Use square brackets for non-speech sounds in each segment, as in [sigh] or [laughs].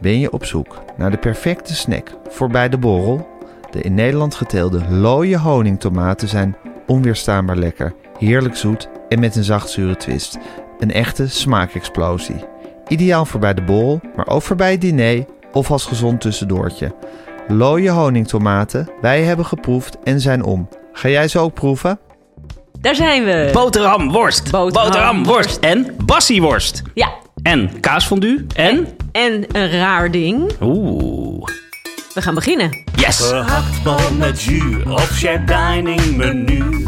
Ben je op zoek naar de perfecte snack voor bij de borrel? De in Nederland geteelde looie honingtomaten zijn onweerstaanbaar lekker, heerlijk zoet en met een zachtzure twist. Een echte smaakexplosie. Ideaal voor bij de borrel, maar ook voor bij het diner of als gezond tussendoortje. Looie honingtomaten, wij hebben geproefd en zijn om. Ga jij ze ook proeven? Daar zijn we. Boterham, worst. Boterham, Boterham, worst. En bassieworst. ja. En kaasfondue. En... En een raar ding. Oeh. We gaan beginnen. Yes. Gehaktbal met jus of share dining menu.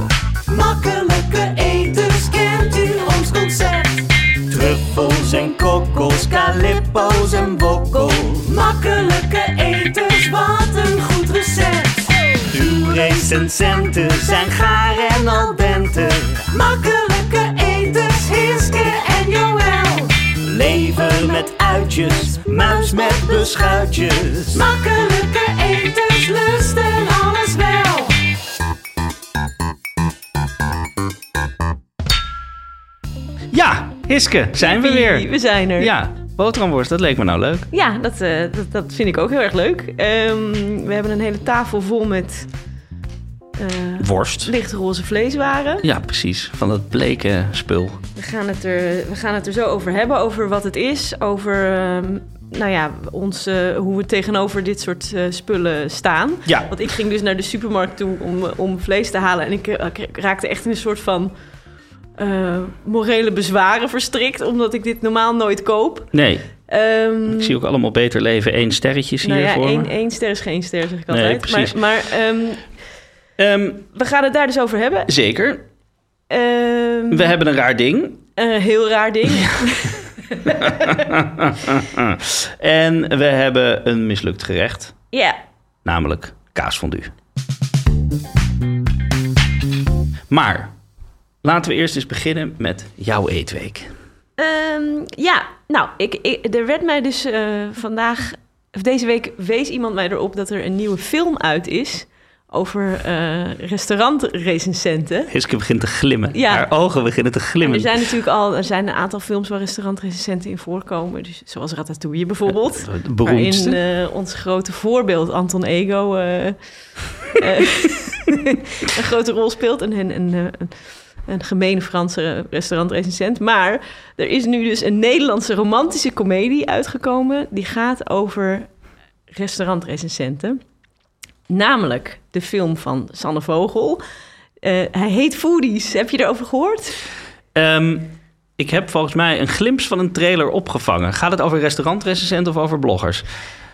Makkelijke etens, kent u ons concept? Truffels en kokkels, calippo's en wokkel. Makkelijke etens, wat een goed recept. Uw recensenten zijn gaar en al dente. Makkelijke uitjes, muis met beschuitjes. Makkelijke etens, lusten alles wel. Ja, Hiske, zijn we weer. We zijn er. Ja, boterhamworst, dat leek me nou leuk. Ja, dat, eh, dat, dat vind ik ook heel erg leuk. Ehm, we hebben een hele tafel vol met eh, Worst. lichtroze vleeswaren. Ja, precies. Van dat bleke spul. We gaan, het er, we gaan het er zo over hebben, over wat het is, over ehm, nou ja, ons, eh, hoe we tegenover dit soort eh, spullen staan. Ja. Want ik ging dus naar de supermarkt toe om, om vlees te halen en ik, ik raakte echt in een soort van morele bezwaren verstrikt, omdat ik dit normaal nooit koop. Nee, Ehm, ik zie ook allemaal beter leven één sterretjes hier nou ja, voor één, me. één ster is geen ster, zeg ik Nee, altijd. precies. Maar, maar ehm, Ehm, we gaan het daar dus over hebben. zeker. Ehm, We hebben een raar ding. Een heel raar ding. [laughs] En we hebben een mislukt gerecht. Ja. Namelijk kaasfondue. Maar laten we eerst eens beginnen met jouw eetweek. Ehm, ja, nou, ik, ik- er werd mij dus eh, vandaag, of deze week wees iemand mij erop dat er een nieuwe film uit is over eh restaurantrecensenten. Hiske begint te glimmen. Ja. Haar ogen beginnen te En glimmen. er zijn natuurlijk al er zijn een aantal films waar restaurantrecensenten in voorkomen. Dus, zoals Ratatouille bijvoorbeeld. Beroemdste. Waarin eh, ons grote voorbeeld Anton Ego eh, [laughs] [laughs] een grote rol speelt. En een, een, een, een gemene Franse restaurantrecensent. Maar er is nu dus een Nederlandse romantische komedie uitgekomen. Die gaat over restaurantrecensenten. Namelijk de film van Sanne Vogel. Eh, hij heet Foodies. Heb je erover gehoord? Ehm, ik heb volgens mij een glimp van een trailer opgevangen. Gaat het over restaurantrecensenten of over bloggers?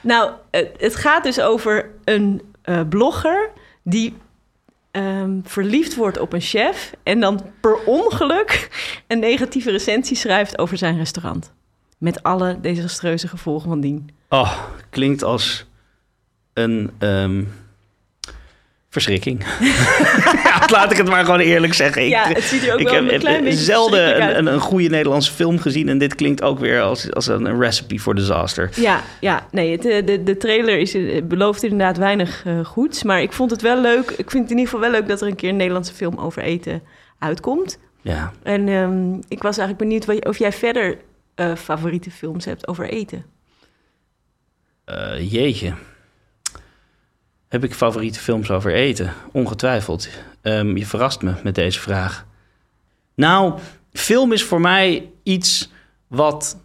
Nou, het, het gaat dus over een eh, blogger die ehm, verliefd wordt op een chef en dan per ongeluk een negatieve recensie schrijft over zijn restaurant. Met alle desastreuze gevolgen van dien. Oh, klinkt als een ehm, verschrikking. [laughs] ja, laat ik het maar gewoon eerlijk zeggen. Ik, Ja, het ziet er ook ik wel heb een klein beetje zelden een, een, een goede Nederlandse film gezien. En dit klinkt ook weer als, als een, een recipe for disaster. Ja, ja nee, het, eh, de, de trailer is, eh, belooft inderdaad weinig eh, goeds. Maar ik vond het wel leuk. Ik vind het in ieder geval wel leuk dat er een keer een Nederlandse film over eten uitkomt. Ja, En ehm, ik was eigenlijk benieuwd wat of jij verder favoriete films hebt over eten. Jeetje. Heb ik favoriete films over eten? Ongetwijfeld. Ehm, je verrast me met deze vraag. Nou, film is voor mij iets wat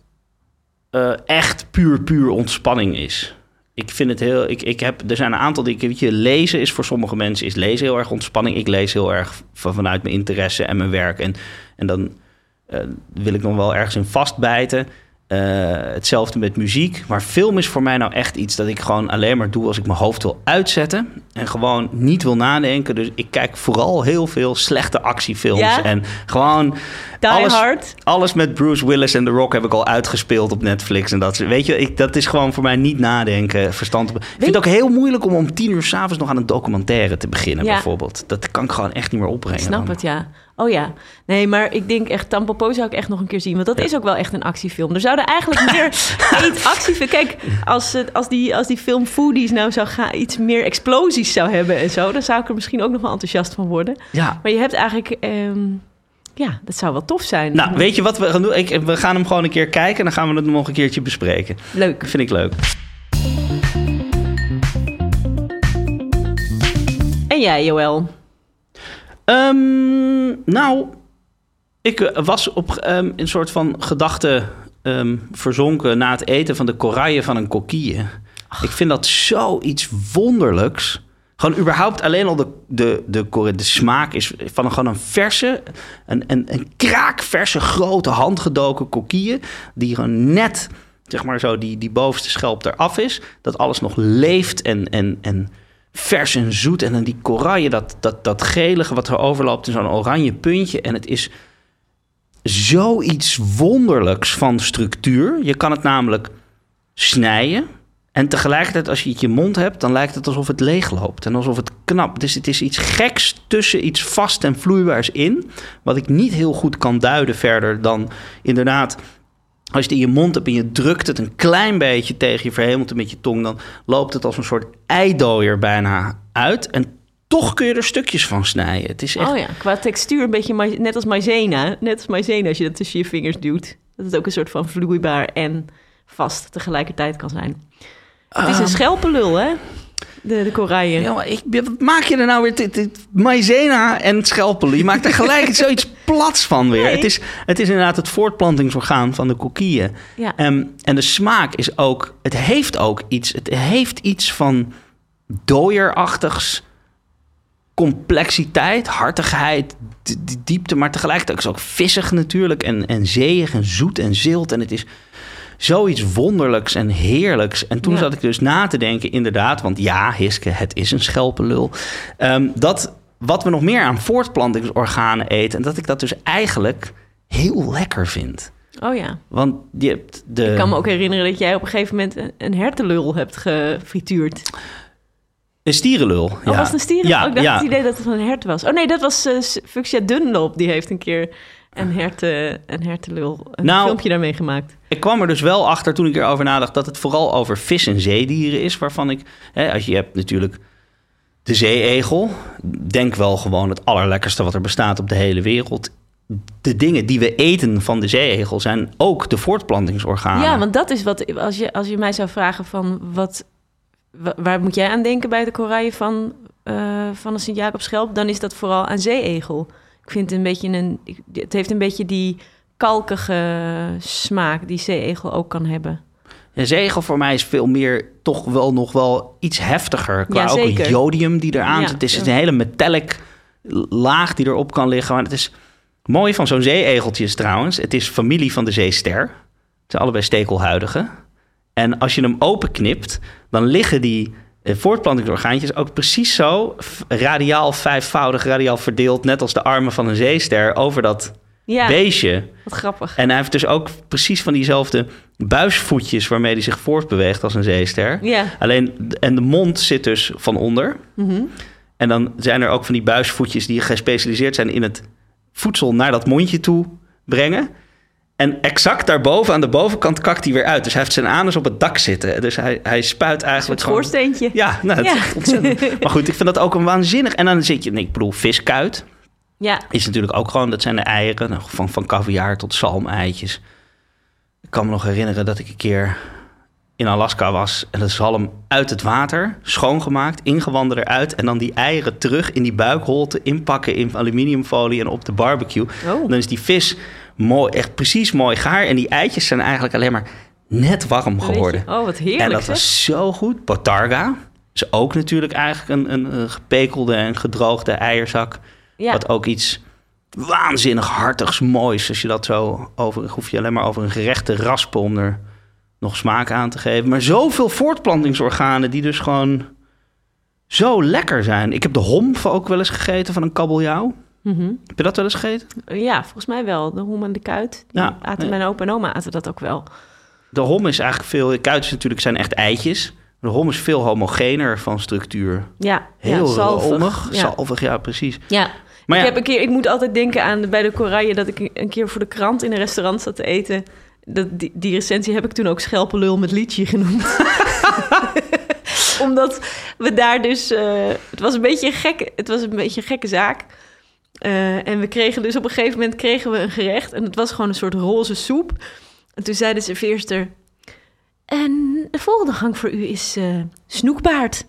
eh, echt puur, puur ontspanning is. Ik vind het heel. Ik, ik heb, er zijn een aantal dingen. Weet je, lezen is voor sommige mensen is lezen heel erg ontspanning. Ik lees heel erg van, vanuit mijn interesse en mijn werk. En, en dan eh, wil ik nog wel ergens in vastbijten. Eh, hetzelfde met muziek. Maar film is voor mij nou echt iets dat ik gewoon alleen maar doe als ik mijn hoofd wil uitzetten. En gewoon niet wil nadenken. Dus ik kijk vooral heel veel slechte actiefilms. Ja? En gewoon Die alles, Hard. alles met Bruce Willis en The Rock heb ik al uitgespeeld op Netflix. En dat, weet je, ik, dat is gewoon voor mij niet nadenken, verstand. Ik vind het ook heel moeilijk om om tien uur s'avonds nog aan een documentaire te beginnen, Ja. bijvoorbeeld. Dat kan ik gewoon echt niet meer opbrengen. Ik snap dan. het, ja. Oh ja. Nee, maar ik denk echt, Tampopo zou ik echt nog een keer zien. Want dat is ook wel echt een actiefilm. Er zouden eigenlijk meer [laughs] eetactiefilms... Kijk, als, het, als, die, als die film Foodies nou zou gaan, iets meer explosies zou hebben en zo... dan zou ik er misschien ook nog wel enthousiast van worden. Ja, Maar je hebt eigenlijk... ehm, Ja, dat zou wel tof zijn. Nou, weet je wat we gaan doen? Ik, we gaan hem gewoon een keer kijken en dan gaan we het nog een keertje bespreken. Leuk. Vind ik leuk. En jij, Joël? Ehm, nou, ik eh, was op ehm, een soort van gedachte ehm, verzonken na het eten van de koraille van een kokkie. Ik vind dat zoiets wonderlijks. Gewoon überhaupt alleen al de, de, de, de smaak is van een, gewoon een verse, een, een, een kraakverse, grote, handgedoken kokkie. Die gewoon net, zeg maar zo, die, die bovenste schelp eraf is. Dat alles nog leeft en, en, en vers en zoet. En dan die koraille, dat, dat, dat gelige wat er overloopt in zo'n oranje puntje. En het is zoiets wonderlijks van structuur. Je kan het namelijk snijden. En tegelijkertijd, als je het je mond hebt, dan lijkt het alsof het leegloopt. En alsof het knap. Dus het is iets geks tussen iets vast en vloeibaars in. Wat ik niet heel goed kan duiden verder dan inderdaad. Als je het in je mond hebt en je drukt het een klein beetje tegen je verhemelte met je tong, dan loopt het als een soort eidooier bijna uit. En toch kun je er stukjes van snijden. Het is echt Oh ja, qua textuur een beetje net als maizena. Net als maizena als je dat tussen je vingers duwt. Dat het ook een soort van vloeibaar en vast tegelijkertijd kan zijn. Het is een schelpenlul, hè? De, de. Ja, ik, wat maak je er nou weer? Dit, dit, maizena en schelpen. Je [laughs] maakt er gelijk zoiets plats van weer. Nee. Het, is, het is inderdaad het voortplantingsorgaan van de kokieën. Ja. Ehm, en de smaak is ook... Het heeft ook iets... Het heeft iets van dooierachtigs. Complexiteit, hartigheid, diepte. Maar tegelijkertijd is het ook vissig natuurlijk. En, en zeeig en zoet en zilt. En het is zoiets wonderlijks en heerlijks. En toen Ja. zat ik dus na te denken, inderdaad, want ja, Hiske, het is een schelpenlul. Ehm, dat wat we nog meer aan voortplantingsorganen eten, en dat ik dat dus eigenlijk heel lekker vind. Oh ja. Want je hebt de. Ik kan me ook herinneren dat jij op een gegeven moment een, hertenlul hebt gefrituurd. Een stierenlul. Oh, was het een stieren? Ja, oh, ik dacht ja. het idee dat het een hert was. Oh nee, dat was Fuchsia Dunlop. Die heeft een keer een, herten, een hertenlul, een Nou, filmpje daarmee gemaakt. Ik kwam er dus wel achter toen ik erover nadacht dat het vooral over vis- en zeedieren is. Waarvan ik, hè, als je hebt natuurlijk de zeeegel, denk wel gewoon het allerlekkerste wat er bestaat op de hele wereld. De dingen die we eten van de zeeegel zijn ook de voortplantingsorganen. Ja, want dat is wat... Als je, als je mij zou vragen van... Wat, wa- waar moet jij aan denken bij de koraille van, eh, van de Sint-Jacobschelp? Dan is dat vooral aan zeeegel. Ik vind het een beetje een... Het heeft een beetje die kalkige smaak die zeeegel ook kan hebben. De zeegel voor mij is veel meer toch wel nog wel iets heftiger. Qua Ja, ook het jodium die eraan Ja, zit. Het is een hele metallic laag die erop kan liggen. Maar het is mooi van zo'n zeeegeltje is trouwens. Het is familie van de zeester. Het zijn allebei stekelhuidige. En als je hem openknipt, dan liggen die voortplantingsorgaantjes ook precies zo radiaal vijfvoudig, radiaal verdeeld, net als de armen van een zeester, over dat Ja, beestje. wat grappig. En hij heeft dus ook precies van diezelfde buisvoetjes waarmee hij zich voortbeweegt als een zeester. Ja. Alleen, en de mond zit dus van onder. Mhm. En dan zijn er ook van die buisvoetjes die gespecialiseerd zijn in het voedsel naar dat mondje toe brengen. En exact daarboven, aan de bovenkant, kakt hij weer uit. Dus hij heeft zijn anus op het dak zitten. Dus hij, hij spuit eigenlijk gewoon... schoorsteentje. Ja, nou, dat Ja. is ontzettend. [laughs] Maar goed, ik vind dat ook een waanzinnig... En dan zit je, ik bedoel, viskuit Ja, is natuurlijk ook gewoon... Dat zijn de eieren, nou, van, van caviar tot zalmeitjes. Ik kan me nog herinneren dat ik een keer in Alaska was... en de zalm uit het water, schoongemaakt, ingewanden eruit... en dan die eieren terug in die buikholte inpakken in aluminiumfolie... en op de barbecue. Oh. Dan is die vis mooi, echt precies mooi gaar... en die eitjes zijn eigenlijk alleen maar net warm geworden. Oh, wat heerlijk En dat zeg. was zo goed. Botarga is ook natuurlijk eigenlijk een, een, een gepekelde en gedroogde eierzak. Ja. Wat ook iets waanzinnig hartigs, moois. Als je dat zo over, hoef je alleen maar over een gerecht te raspen om er nog smaak aan te geven. Maar zoveel voortplantingsorganen die dus gewoon zo lekker zijn. Ik heb de homf ook wel eens gegeten van een kabeljauw. Mhm. Heb je dat wel eens gegeten? Ja, volgens mij wel. De hoem en de kuit. Die Ja, aten mijn opa en oma aten dat ook wel. De hom is eigenlijk veel... Kuitjes natuurlijk zijn echt eitjes. De hom is veel homogener van structuur. Ja, Heel ja, zalvig. Ja. Zalvig, ja, precies. ja. Maar ik, heb een keer, ik moet altijd denken aan bij de koraille dat ik een keer voor de krant in een restaurant zat te eten. Dat, die, die recensie heb ik toen ook schelpenlul met liedje genoemd. [laughs] Omdat we daar dus... eh, het, was een beetje een gekke, het was een beetje een gekke zaak. Eh, en we kregen dus op een gegeven moment kregen we een gerecht. En het was gewoon een soort roze soep. En toen zei de serveerster... En de volgende gang voor u is eh, snoekbaard.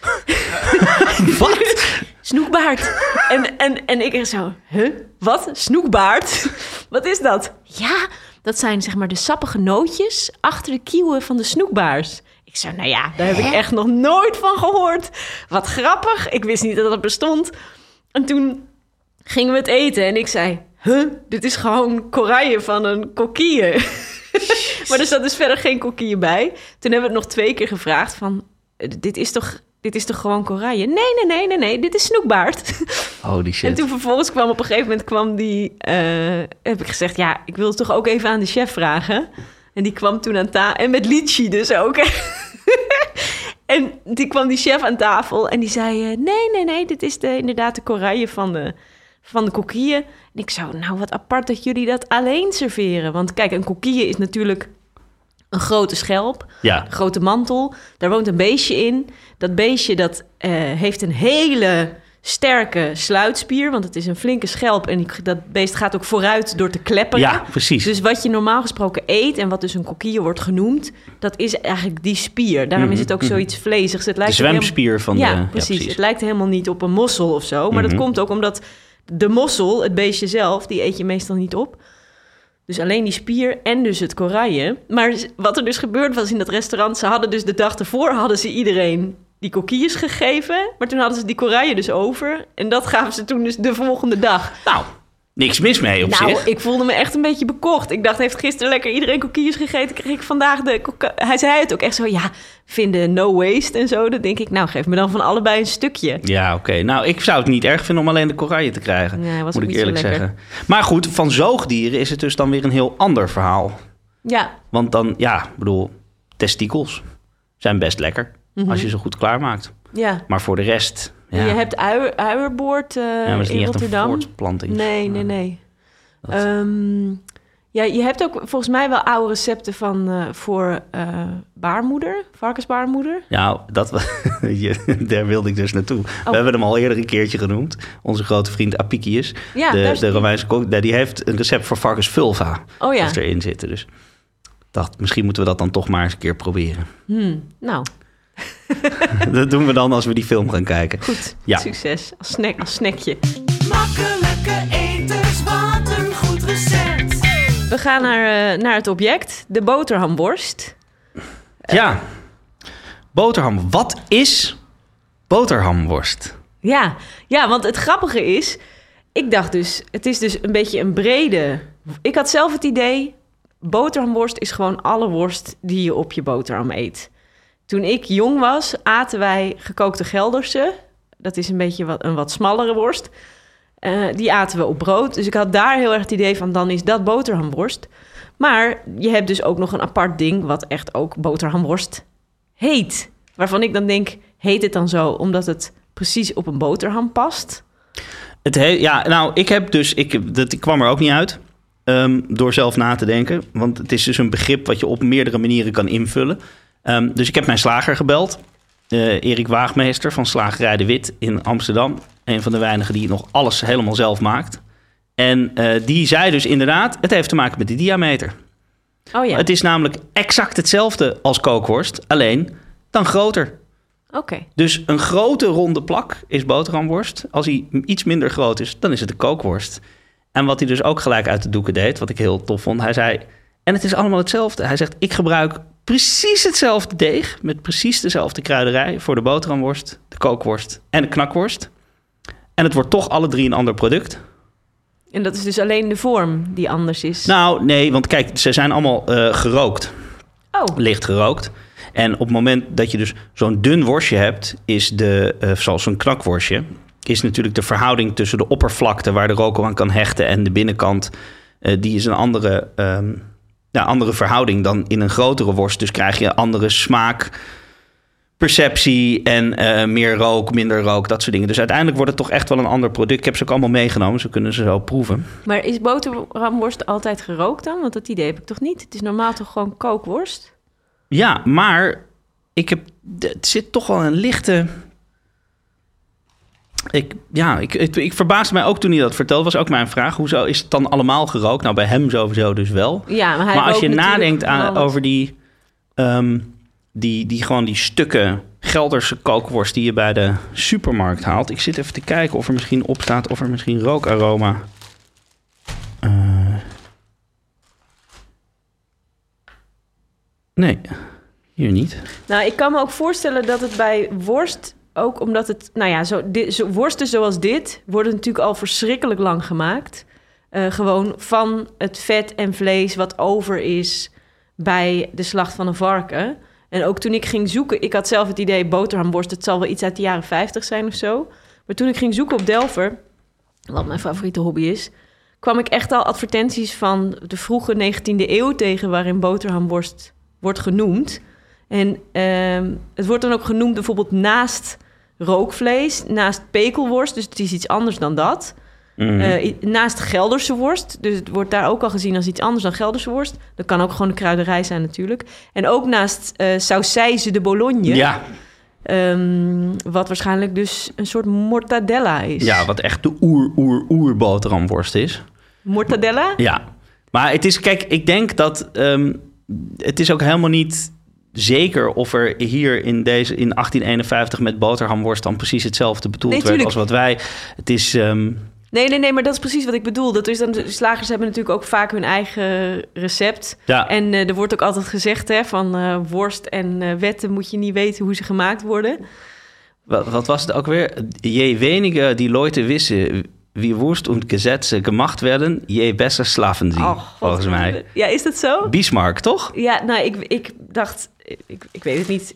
[laughs] Wat? Snoekbaard. En, en, en ik zo, huh? Wat? Snoekbaard? Wat is dat? Ja, dat zijn zeg maar de sappige nootjes achter de kieuwen van de snoekbaars. Ik zei, nou ja, daar heb ik echt nog nooit van gehoord. Wat grappig. Ik wist niet dat dat bestond. En toen gingen we het eten en ik zei, huh? Dit is gewoon koraille van een kokkie. [laughs] maar er zat dus verder geen kokkie bij. Toen hebben we het nog twee keer gevraagd van, dit is toch... Dit is toch gewoon koraille? Nee, nee, nee, nee, nee. Dit is snoekbaard. [laughs] Holy En shit. toen vervolgens kwam op een gegeven moment kwam die... eh, heb ik gezegd, ja, ik wil het toch ook even aan de chef vragen. En die kwam toen aan tafel. En met litchi dus ook. [laughs] en die kwam die chef aan tafel en die zei... eh, nee, nee, nee, dit is de, inderdaad de koraille van de, van de kokieën. En ik zou, nou wat apart dat jullie dat alleen serveren. Want kijk, een kokkie is natuurlijk een grote schelp Ja, een grote mantel. Daar woont een beestje in. Dat beestje dat, eh, heeft een hele sterke sluitspier, want het is een flinke schelp en dat beest gaat ook vooruit door te klepperen. ja precies. Dus wat je normaal gesproken eet en wat dus een kokkie wordt genoemd, dat is eigenlijk die spier. Daarom is het ook zoiets vleesigs. Het de lijkt helemaal- zwemspier van ja, de... precies. Het lijkt helemaal niet op een mossel of zo. Maar Mhm. dat komt ook omdat de mossel, het beestje zelf, die eet je meestal niet op. Dus alleen die spier en dus het koraille. Maar wat er dus gebeurd was in dat restaurant... ze hadden dus de dag ervoor hadden ze iedereen die kokkies gegeven. Maar toen hadden ze die koraille dus over. En dat gaven ze toen dus de volgende dag. Nou, niks mis mee op nou, zich. ik voelde me echt een beetje bekocht. Ik dacht, heeft gisteren lekker iedereen kokkies gegeten... kreeg ik vandaag de... Hij zei het ook echt zo, ja, vinden no waste en zo. Dan denk ik, nou, geef me dan van allebei een stukje. Ja, oké. Nou, ik zou het niet erg vinden om alleen de koraille te krijgen. Was moet ik eerlijk zeggen. Maar goed, van zoogdieren is het dus dan weer een heel ander verhaal. Ja, Want dan, ja, ik bedoel, testikels zijn best lekker als je ze goed klaarmaakt. ja. Maar voor de rest, ja, Je hebt uier, uierboord eh, ja, maar het is in niet echt een Rotterdam. voortplanting. Nee, nee, nee. Dat- Ehm, ja, je hebt ook volgens mij wel oude recepten van eh, voor eh, baarmoeder, varkensbaarmoeder. Ja, dat, [laughs] je- daar wilde ik dus naartoe. We hebben hem al eerder een keertje genoemd. Onze grote vriend Apicius, Ja, de, de. Romeinse kok, nou, die heeft een recept voor varkensvulva. Oh ja. Dat erin zitten. Dus dacht, misschien moeten we dat dan toch maar eens een keer proberen. Hmm, nou, [laughs] dat doen we dan als we die film gaan kijken. goed. Ja. Succes. Als, snack, als snackje. Makkelijke eters, wat een goed recept. We gaan naar, eh, naar het object, de boterhamworst. Ja, boterham. Wat is boterhamworst? Ja, ja, want het grappige is, ik dacht dus, het is dus een beetje een brede. Ik had zelf het idee, boterhamworst is gewoon alle worst die je op je boterham eet. Toen ik jong was, aten wij gekookte Gelderse. Dat is een beetje wat, een wat smallere worst. Eh, die aten we op brood. Dus ik had daar heel erg het idee van, dan is dat boterhamworst. Maar je hebt dus ook nog een apart ding, wat echt ook boterhamworst heet. Waarvan ik dan denk, heet het dan zo omdat het precies op een boterham past? Het he- ja, nou, ik heb dus, ik, dat ik kwam er ook niet uit ehm, door zelf na te denken. Want het is dus een begrip wat je op meerdere manieren kan invullen. Ehm, dus ik heb mijn slager gebeld, eh, Erik Waagmeester van Slagerij de Wit in Amsterdam. Een van de weinigen die nog alles helemaal zelf maakt. En eh, die zei dus inderdaad, het heeft te maken met de diameter. Oh ja, Het is namelijk exact hetzelfde als kookworst, alleen dan groter. oké. Dus een grote ronde plak is boterhamworst. Als hij iets minder groot is, dan is het een kookworst. En wat hij dus ook gelijk uit de doeken deed, wat ik heel tof vond, hij zei: En het is allemaal hetzelfde. Hij zegt: Ik gebruik precies hetzelfde deeg met precies dezelfde kruiderij voor de boterhamworst, de kookworst en de knakworst. En het wordt toch alle drie een ander product. En dat is dus alleen de vorm die anders is. Nou, nee, want kijk, ze zijn allemaal eh, gerookt. oh, licht gerookt. En op het moment dat je dus zo'n dun worstje hebt, is de, eh, zoals zo'n knakworstje, is natuurlijk de verhouding tussen de oppervlakte waar de rook aan kan hechten en de binnenkant, eh, die is een andere, ehm, ja, andere verhouding dan in een grotere worst. Dus krijg je andere smaak, perceptie en eh, meer rook, minder rook, dat soort dingen. Dus uiteindelijk wordt het toch echt wel een ander product. Ik heb ze ook allemaal meegenomen, ze kunnen ze zo proeven. maar is boterhamworst altijd gerookt dan? Want dat idee heb ik toch niet? Het is normaal toch gewoon kookworst? Ja, maar ik heb, het zit toch wel een lichte. Ik, ja, ik, ik, ik verbaasde mij ook toen hij dat vertelde. Was ook mijn vraag. Hoezo is het dan allemaal gerookt? Nou, bij hem sowieso dus wel. Ja, maar, hij maar als je nadenkt aan, over die, ehm, die, die, gewoon die stukken Gelderse kookworst die je bij de supermarkt haalt. Ik zit even te kijken of er misschien op staat of er misschien rookaroma. Eh. nee, hier niet. Nou, ik kan me ook voorstellen dat het bij worst ook omdat het, nou ja, zo, worsten zoals dit worden natuurlijk al verschrikkelijk lang gemaakt. Eh, gewoon van het vet en vlees wat over is bij de slacht van een varken. En ook toen ik ging zoeken, ik had zelf het idee boterhamworst, het zal wel iets uit de jaren 50 zijn of zo. Maar toen ik ging zoeken op Delver, wat mijn favoriete hobby is, kwam ik echt al advertenties van de vroege 19e eeuw tegen waarin boterhamworst wordt genoemd. En ehm, het wordt dan ook genoemd bijvoorbeeld naast rookvlees, naast pekelworst, dus het is iets anders dan dat. Mhm. Eh, naast Gelderse worst, dus het wordt daar ook al gezien als iets anders dan Gelderse worst. Dat kan ook gewoon de kruiderij zijn natuurlijk. En ook naast sausijze de Bologne, ja, ehm, wat waarschijnlijk dus een soort mortadella is. ja, wat echt de oer, oer, oer boterhamworst is. Mortadella? Ja, maar het is, kijk, ik denk dat ehm, het is ook helemaal niet zeker of er hier in deze in 1851 met boterhamworst dan precies hetzelfde bedoeld Nee, werd als wat wij. Het is, ehm, Nee, nee, nee, maar dat is precies wat ik bedoel. Dat is dan, de slagers hebben natuurlijk ook vaak hun eigen recept. ja, En eh, er wordt ook altijd gezegd hè, van eh, worst en eh, wetten moet je niet weten hoe ze gemaakt worden. wat, wat was het ook weer? Je wenige die Leute wissen wie Wurst und Gesetze gemacht werden, je besser slaven Oh, God. volgens mij. Ja, is dat zo? Bismarck, toch? Ja, nou, ik, ik dacht, ik, ik weet het niet.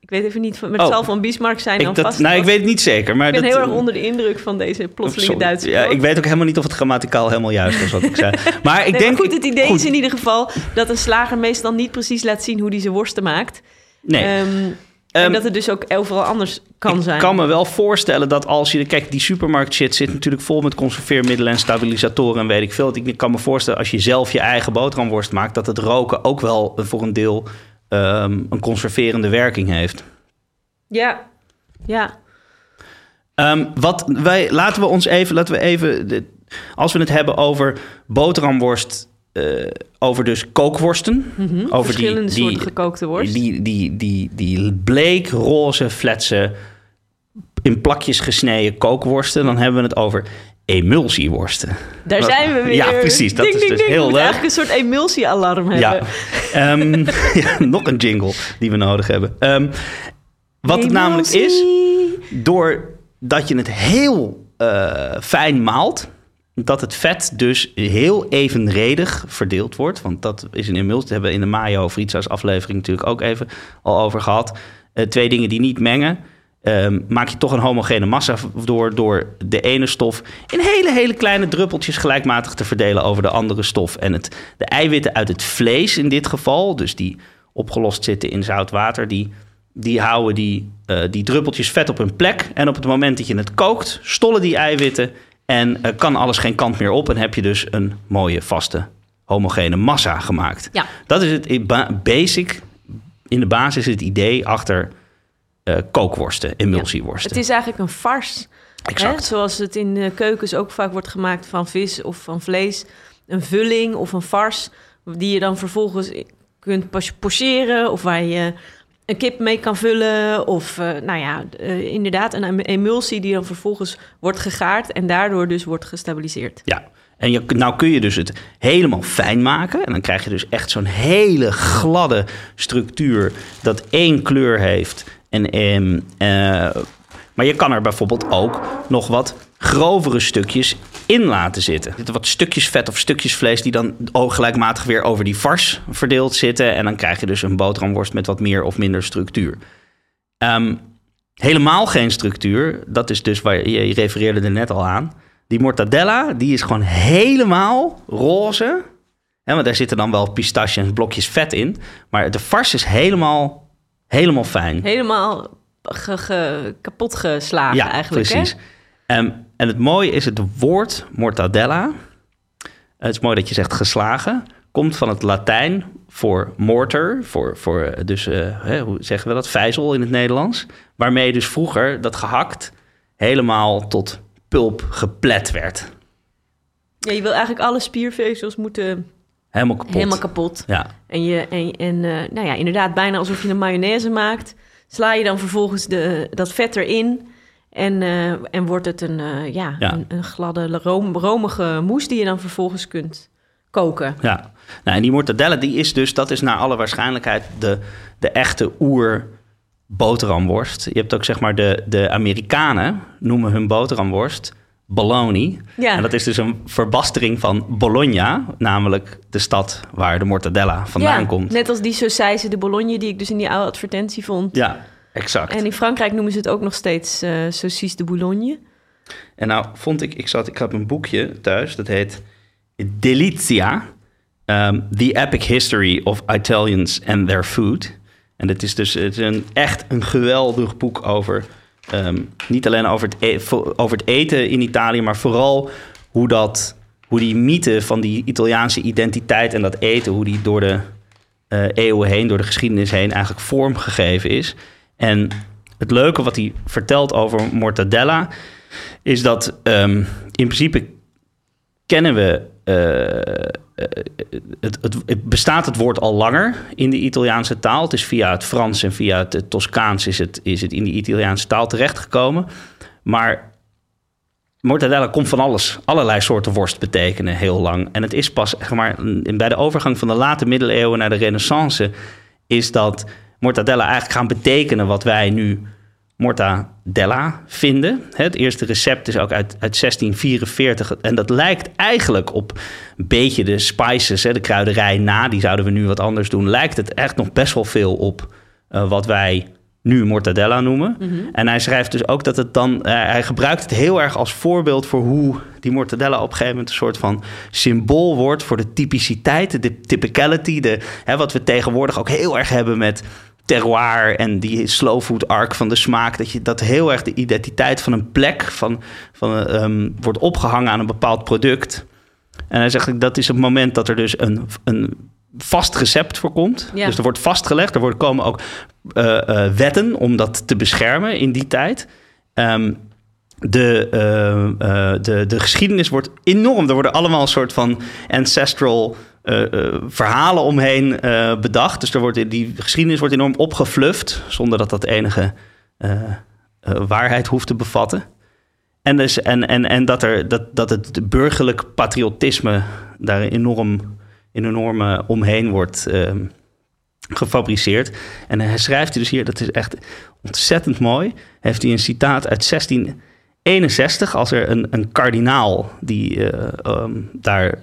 Ik weet even niet, maar het Oh. zal van Bismarck zijn dan Ik, vast. nou, ik weet het niet zeker, maar Ik ben dat, heel erg onder de indruk van deze plotselinge. Duitse Ja, ik weet ook helemaal niet of het grammaticaal helemaal juist was wat ik zei. [laughs] Maar ik Nee, denk... maar goed, het idee goed. is in ieder geval dat een slager meestal niet precies laat zien hoe hij zijn worsten maakt. Nee. Ehm, Ehm, en dat het dus ook overal anders kan ik zijn. kan me wel voorstellen dat als je... Kijk, die supermarkt shit zit natuurlijk vol met conserveermiddelen en stabilisatoren en weet ik veel. Ik kan me voorstellen als je zelf je eigen boterhamworst maakt... dat het roken ook wel voor een deel ehm, een conserverende werking heeft. Ja, ja. Ehm, wat wij, laten we ons even, laten we even, de- als we het hebben over boterhamworst, eh, over dus kookworsten, Mhm. over Verschillende die, soorten die, gekookte worst. die, die, die, die bleek, roze, fletse, in plakjes gesneden kookworsten, dan hebben we het over emulsieworsten. Daar Wat- zijn we weer. Ja, precies. Dat Ding, is ding, dus ding. heel We leuk. eigenlijk een soort emulsiealarm Ja. hebben. Ehm, [laughs] [laughs] ja, nog een jingle die we nodig hebben. Ehm, wat het namelijk is, doordat je het heel eh, fijn maalt, dat het vet dus heel evenredig verdeeld wordt. Want dat is een emulsie. Dat hebben we in de Mayo Frietsaus aflevering natuurlijk ook even al over gehad. Eh, twee dingen die niet mengen. Ehm, maak je toch een homogene massa door, door de ene stof in hele, hele kleine druppeltjes gelijkmatig te verdelen over de andere stof. En het, de eiwitten uit het vlees in dit geval, dus die opgelost zitten in zout water, die, die houden die, eh, die druppeltjes vet op hun plek. En op het moment dat je het kookt, stollen die eiwitten en eh, kan alles geen kant meer op. En heb je dus een mooie, vaste, homogene massa gemaakt. Ja. Dat is het basic, in de basis het idee achter eh, kookworsten, emulsieworsten. Het is eigenlijk een farce. Exact. Hè? Zoals het in de keukens ook vaak wordt gemaakt van vis of van vlees. Een vulling of een farce die je dan vervolgens kunt pocheren... of waar je een kip mee kan vullen. Of eh, nou ja, eh, inderdaad een em- emulsie die dan vervolgens wordt gegaard... en daardoor dus wordt gestabiliseerd. Ja, en je, nou kun je dus het helemaal fijn maken. En dan krijg je dus echt zo'n hele gladde structuur dat één kleur heeft. En, ehm, eh, maar je kan er bijvoorbeeld ook nog wat grovere stukjes in laten zitten. Er zitten wat stukjes vet of stukjes vlees die dan gelijkmatig weer over die vars verdeeld zitten. En dan krijg je dus een boterhamworst met wat meer of minder structuur. Ehm, helemaal geen structuur. Dat is dus waar je, je refereerde er net al aan. Die mortadella, die is gewoon helemaal roze. Want daar zitten dan wel pistache en blokjes vet in. Maar de vars is helemaal, helemaal fijn. Helemaal ge, ge- kapot geslagen ja, eigenlijk. precies. Hè? Ehm, en het mooie is het woord mortadella. Het is mooi dat je zegt geslagen. Komt van het Latijn voor mortar, voor, voor eh, dus, eh, hoe zeggen we dat, vijzel in het Nederlands. Waarmee dus vroeger dat gehakt helemaal tot pulp geplet werd. Ja, je wil eigenlijk alle spiervezels moeten Helemaal kapot. helemaal kapot. Ja, En, je, en, en eh, nou ja, inderdaad, bijna alsof je een mayonaise maakt. Sla je dan vervolgens de, dat vet erin. En, eh, en wordt het een, eh, ja, Ja. Een, een gladde, room, romige moes die je dan vervolgens kunt koken. ja. Nou, en die mortadella, die is dus, dat is naar alle waarschijnlijkheid de, de echte oer boterhamworst. Je hebt ook zeg maar de, de Amerikanen noemen hun boterhamworst bologna. Ja. En dat is dus een verbastering van Bologna, namelijk de stad waar de mortadella vandaan ja, komt. net als die saucijse de Bologne die ik dus in die oude advertentie vond. Ja, exact. En in Frankrijk noemen ze het ook nog steeds eh saucisse de Boulogne. En nou vond ik, ik, zat, ik had een boekje thuis, dat heet Delizia, um, The Epic History of Italians and Their Food. En het is dus het is een, echt een geweldig boek over, ehm, niet alleen over het, e- over het eten in Italië, maar vooral hoe, dat, hoe die mythe van die Italiaanse identiteit en dat eten, hoe die door de eh, eeuwen heen, door de geschiedenis heen eigenlijk vormgegeven is. En het leuke wat hij vertelt over mortadella is dat ehm, in principe kennen we. eh, het, het, bestaat het woord al langer in de Italiaanse taal. Het is via het Frans en via het Toscaans is het, is het in de Italiaanse taal terechtgekomen. Maar mortadella komt van alles, allerlei soorten worst betekenen heel lang. En het is pas, zeg maar, bij de overgang van de late middeleeuwen naar de renaissance... is dat mortadella eigenlijk gaan betekenen wat wij nu mortadella vinden. Het eerste recept is ook uit, uit 1644. En dat lijkt eigenlijk op een beetje de spices, hè, de kruiderij na. Die zouden we nu wat anders doen. Lijkt het echt nog best wel veel op eh, wat wij nu mortadella noemen. En hij schrijft dus ook dat het dan... eh, hij gebruikt het heel erg als voorbeeld voor hoe die mortadella op een gegeven moment... een soort van symbool wordt voor de typiciteit, de typicality. De, hè, wat we tegenwoordig ook heel erg hebben met terroir en die slow food arc van de smaak. Dat, je, dat heel erg de identiteit van een plek van, van, ehm, wordt opgehangen aan een bepaald product. En hij zegt dat is het moment dat er dus een, een vast recept voor komt. Ja. Dus er wordt vastgelegd. Er worden komen ook eh, eh, wetten om dat te beschermen in die tijd. Ehm, de, eh, de, de geschiedenis wordt enorm. Er worden allemaal een soort van ancestral eh, eh, verhalen omheen eh, bedacht. Dus er wordt, die geschiedenis wordt enorm opgefluft, zonder dat dat enige waarheid hoeft te bevatten. En, dus, en, en, en dat, er, dat, dat het burgerlijk patriotisme daar enorm, in enorme omheen wordt ehm, gefabriceerd. En hij schrijft dus hier, dat is echt ontzettend mooi, heeft hij een citaat uit 1661 als er een, een kardinaal die eh, ehm, daar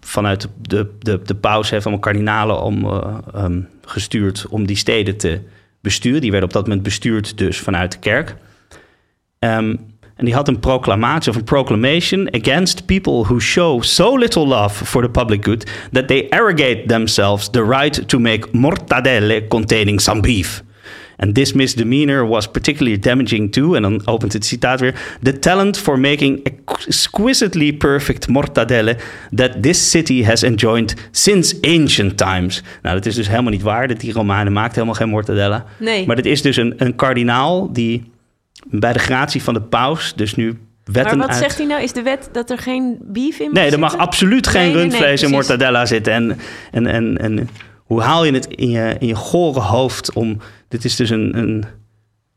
vanuit de, de, de paus heeft allemaal kardinalen om, eh, ehm, gestuurd om die steden te besturen. Die werden op dat moment bestuurd dus vanuit de kerk. Ehm, en die had een proclamatie of een proclamation against people who show so little love for the public good that they arrogate themselves the right to make mortadelle containing some beef. And this misdemeanor was particularly damaging to, en dan opent het citaat weer, the talent for making exquisitely perfect mortadelle that this city has enjoyed since ancient times. Nou, dat is dus helemaal niet waar. Dat die Romeinen maakten helemaal geen mortadella. Nee. Maar dit is dus een, een kardinaal die bij de gratie van de paus dus nu wetten Maar wat uit... zegt hij nou? Is de wet dat er geen beef in mag Nee, er mag absoluut geen Nee, nee, nee, rundvlees in mortadella zitten. En, en, en, en hoe haal je het in je, in je gore hoofd om... Dit is dus een, een,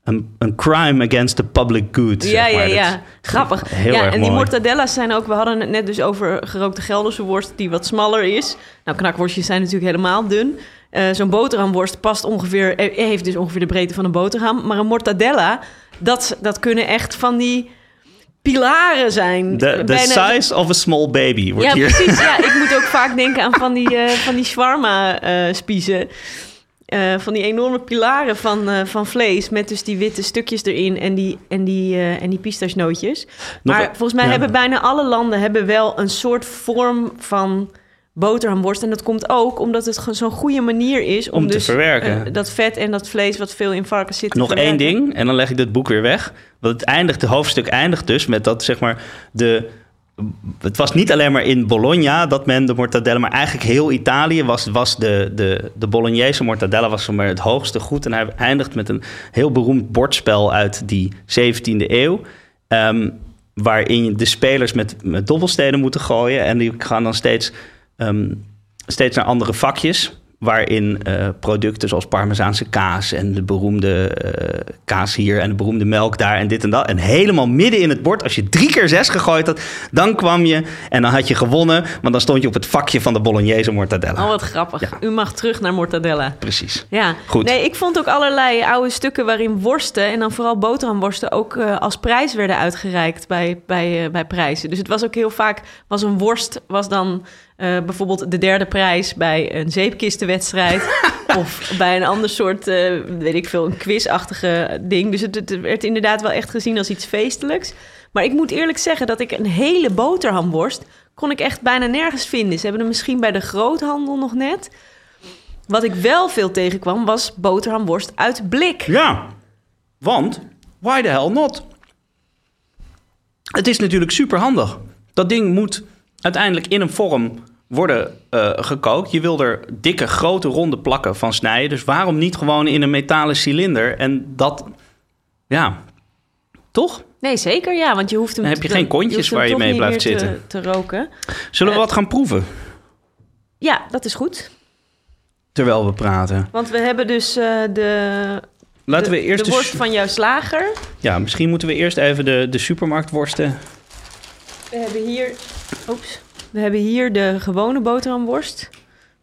een, een crime against the public good. Ja, zeg ja, maar. Dat- ja. Grappig. Heel ja, erg en die mortadella's zijn ook... We hadden het net dus over gerookte Gelderse worst... die wat smaller is. Nou, knakworstjes zijn natuurlijk helemaal dun. Eh, Zo'n boterhamworst past ongeveer... eh, heeft dus ongeveer de breedte van een boterham. Maar een mortadella, dat, dat kunnen echt van die pilaren zijn. The, the Bijna- size of a small baby wordt Ja, hier... precies. Ja, [laughs] ik moet ook vaak denken aan van die, eh van die shawarma-spiezen. Eh, van die enorme pilaren van, eh, van vlees met dus die witte stukjes erin en die, en die, eh en die pistachenootjes. Nog maar volgens mij ja. hebben bijna alle landen hebben wel een soort vorm van boterhamworst. En dat komt ook omdat het zo'n goede manier is om, Om te dus, verwerken. dat vet en dat vlees wat veel in varkens zit te Nog één ding en dan leg ik dit boek weer weg. Want het, eindigt, het hoofdstuk eindigt dus met dat zeg maar de... Het was niet alleen maar in Bologna dat men de mortadella... maar eigenlijk heel Italië was, was de, de, de Bolognese mortadella was zomaar het hoogste goed. En hij eindigt met een heel beroemd bordspel uit die 17e eeuw. Ehm, waarin de spelers met, met dobbelstenen moeten gooien. En die gaan dan steeds, ehm, steeds naar andere vakjes. Waarin eh, producten zoals Parmezaanse kaas en de beroemde eh, kaas hier en de beroemde melk daar en dit en dat. En helemaal midden in het bord, als je drie keer zes gegooid had, dan kwam je en dan had je gewonnen. Want dan stond je op het vakje van de Bolognese mortadella. Oh, wat grappig. Ja. U mag terug naar mortadella. Precies. Ja, Goed. Nee, ik vond ook allerlei oude stukken waarin worsten en dan vooral boterhamworsten ook eh, als prijs werden uitgereikt bij, bij, bij prijzen. Dus het was ook heel vaak, was een worst, was dan eh, bijvoorbeeld de derde prijs bij een zeepkistenwedstrijd [laughs] of bij een ander soort, eh, weet ik veel, een quizachtige ding. Dus het, het werd inderdaad wel echt gezien als iets feestelijks. Maar ik moet eerlijk zeggen dat ik een hele boterhamworst kon ik echt bijna nergens vinden. Ze hebben hem misschien bij de groothandel nog net. Wat ik wel veel tegenkwam, was boterhamworst uit blik. Ja, want why the hell not? Het is natuurlijk super handig. Dat ding moet uiteindelijk in een vorm worden eh, gekookt. Je wil er dikke, grote, ronde plakken van snijden. Dus waarom niet gewoon in een metalen cilinder? En dat, ja, toch? Nee, zeker ja, want je hoeft hem... Dan heb je te- geen kontjes waar je mee blijft te- zitten. Te, roken. Zullen we Eh. wat gaan proeven Ja, dat is goed. terwijl we praten? Want we hebben dus eh, de, Laten de, we eerst de worst van jouw slager. Ja, misschien moeten we eerst even de, de supermarktworsten. We hebben hier... Oeps. We hebben hier de gewone boterhamworst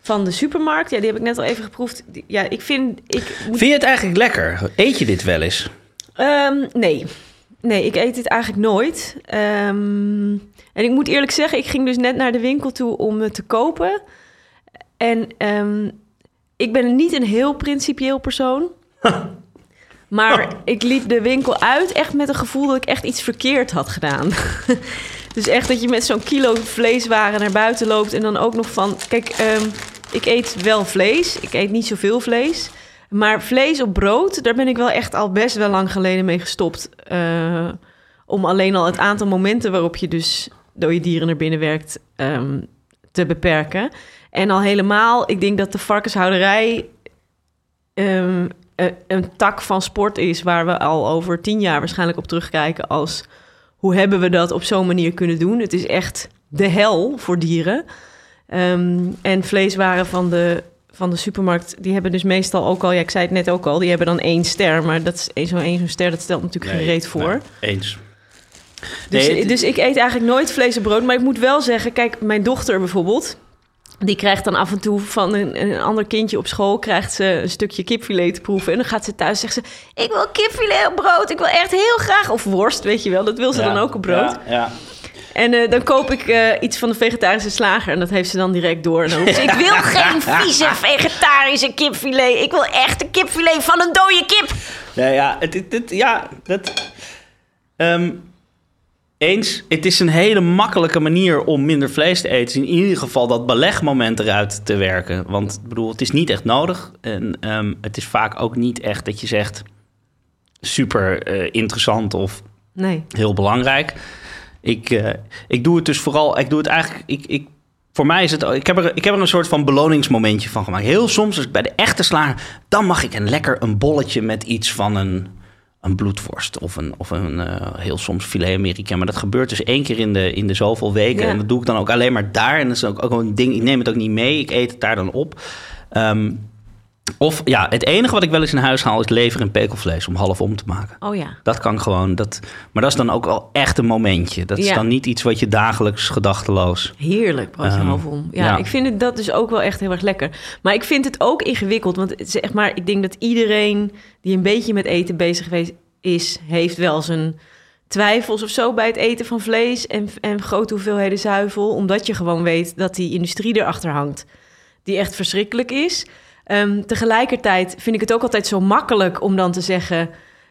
van de supermarkt. Ja, die heb ik net al even geproefd. Die- Ja, ik vind... Ik moet Vind je het eigenlijk lekker? Eet je dit wel eens? Ehm, nee. Nee, ik eet dit eigenlijk nooit. Ehm, en ik moet eerlijk zeggen, ik ging dus net naar de winkel toe om het te kopen. En ehm, ik ben niet een heel principieel persoon. [laughs] maar ik liep de winkel uit echt met een gevoel dat ik echt iets verkeerd had gedaan. [laughs] dus echt dat je met zo'n kilo vleeswaren naar buiten loopt en dan ook nog van... Kijk, ehm, ik eet wel vlees. Ik eet niet zoveel vlees. Maar vlees op brood, daar ben ik wel echt al best wel lang geleden mee gestopt. Eh, om alleen al het aantal momenten waarop je dus dode dieren naar binnen werkt ehm, te beperken. En al helemaal, ik denk dat de varkenshouderij ehm, eh, een tak van sport is waar we al over tien jaar waarschijnlijk op terugkijken als hoe hebben we dat op zo'n manier kunnen doen? Het is echt de hel voor dieren. Ehm, en vleeswaren van de, van de supermarkt, die hebben dus meestal ook al, ja, ik zei het net ook al, die hebben dan één ster. Maar dat is één- zo'n één zo'n ster, dat stelt natuurlijk geen reet voor. Nee, eens. Dus, Nee, het- dus ik eet eigenlijk nooit vlees en brood. Maar ik moet wel zeggen, kijk, mijn dochter bijvoorbeeld... die krijgt dan af en toe van een, een ander kindje op school... krijgt ze een stukje kipfilet te proeven. En dan gaat ze thuis zeggen ze... ik wil kipfilet op brood, ik wil echt heel graag... of worst, weet je wel, dat wil ze Ja, dan ook op brood. Ja, ja. En eh, dan koop ik eh, iets van de vegetarische slager... en dat heeft ze dan direct door. En dan ze, ik wil [laughs] geen vieze vegetarische kipfilet. Ik wil echt een kipfilet van een dode kip. Ja, ja, het, het, het- ja dat. ehm, eens, het is een hele makkelijke manier om minder vlees te eten. In ieder geval dat belegmoment eruit te werken. Want ik bedoel, het is niet echt nodig. En ehm, het is vaak ook niet echt dat je zegt super eh, interessant of Nee. heel belangrijk. Ik, eh, ik doe het dus vooral, ik doe het eigenlijk, ik, ik, voor mij is het, ik heb, er, ik heb er een soort van beloningsmomentje van gemaakt. Heel soms, als ik bij de echte slager, dan mag ik een lekker een bolletje met iets van een, een bloedworst of een, of een eh, heel soms filet Amerikaan. Maar dat gebeurt dus één keer in de, in de zoveel weken. Ja. En dat doe ik dan ook alleen maar daar. En dat is ook, ook een ding, ik neem het ook niet mee, ik eet het daar dan op. Ehm, of ja, het enige wat ik wel eens in huis haal is lever en pekelvlees om half om te maken. Oh ja. Dat kan gewoon. Dat, maar dat is dan ook wel echt een momentje. Dat is dan niet iets wat je dagelijks gedachteloos. Heerlijk, broodje Ehm, half om. Ja, ja. ik vind het dat dus ook wel echt heel erg lekker. Maar ik vind het ook ingewikkeld. Want zeg maar, ik denk dat iedereen die een beetje met eten bezig geweest is... heeft wel zijn twijfels of zo bij het eten van vlees... en, en grote hoeveelheden zuivel. Omdat je gewoon weet dat die industrie erachter hangt. Die echt verschrikkelijk is. Ehm, tegelijkertijd vind ik het ook altijd zo makkelijk om dan te zeggen...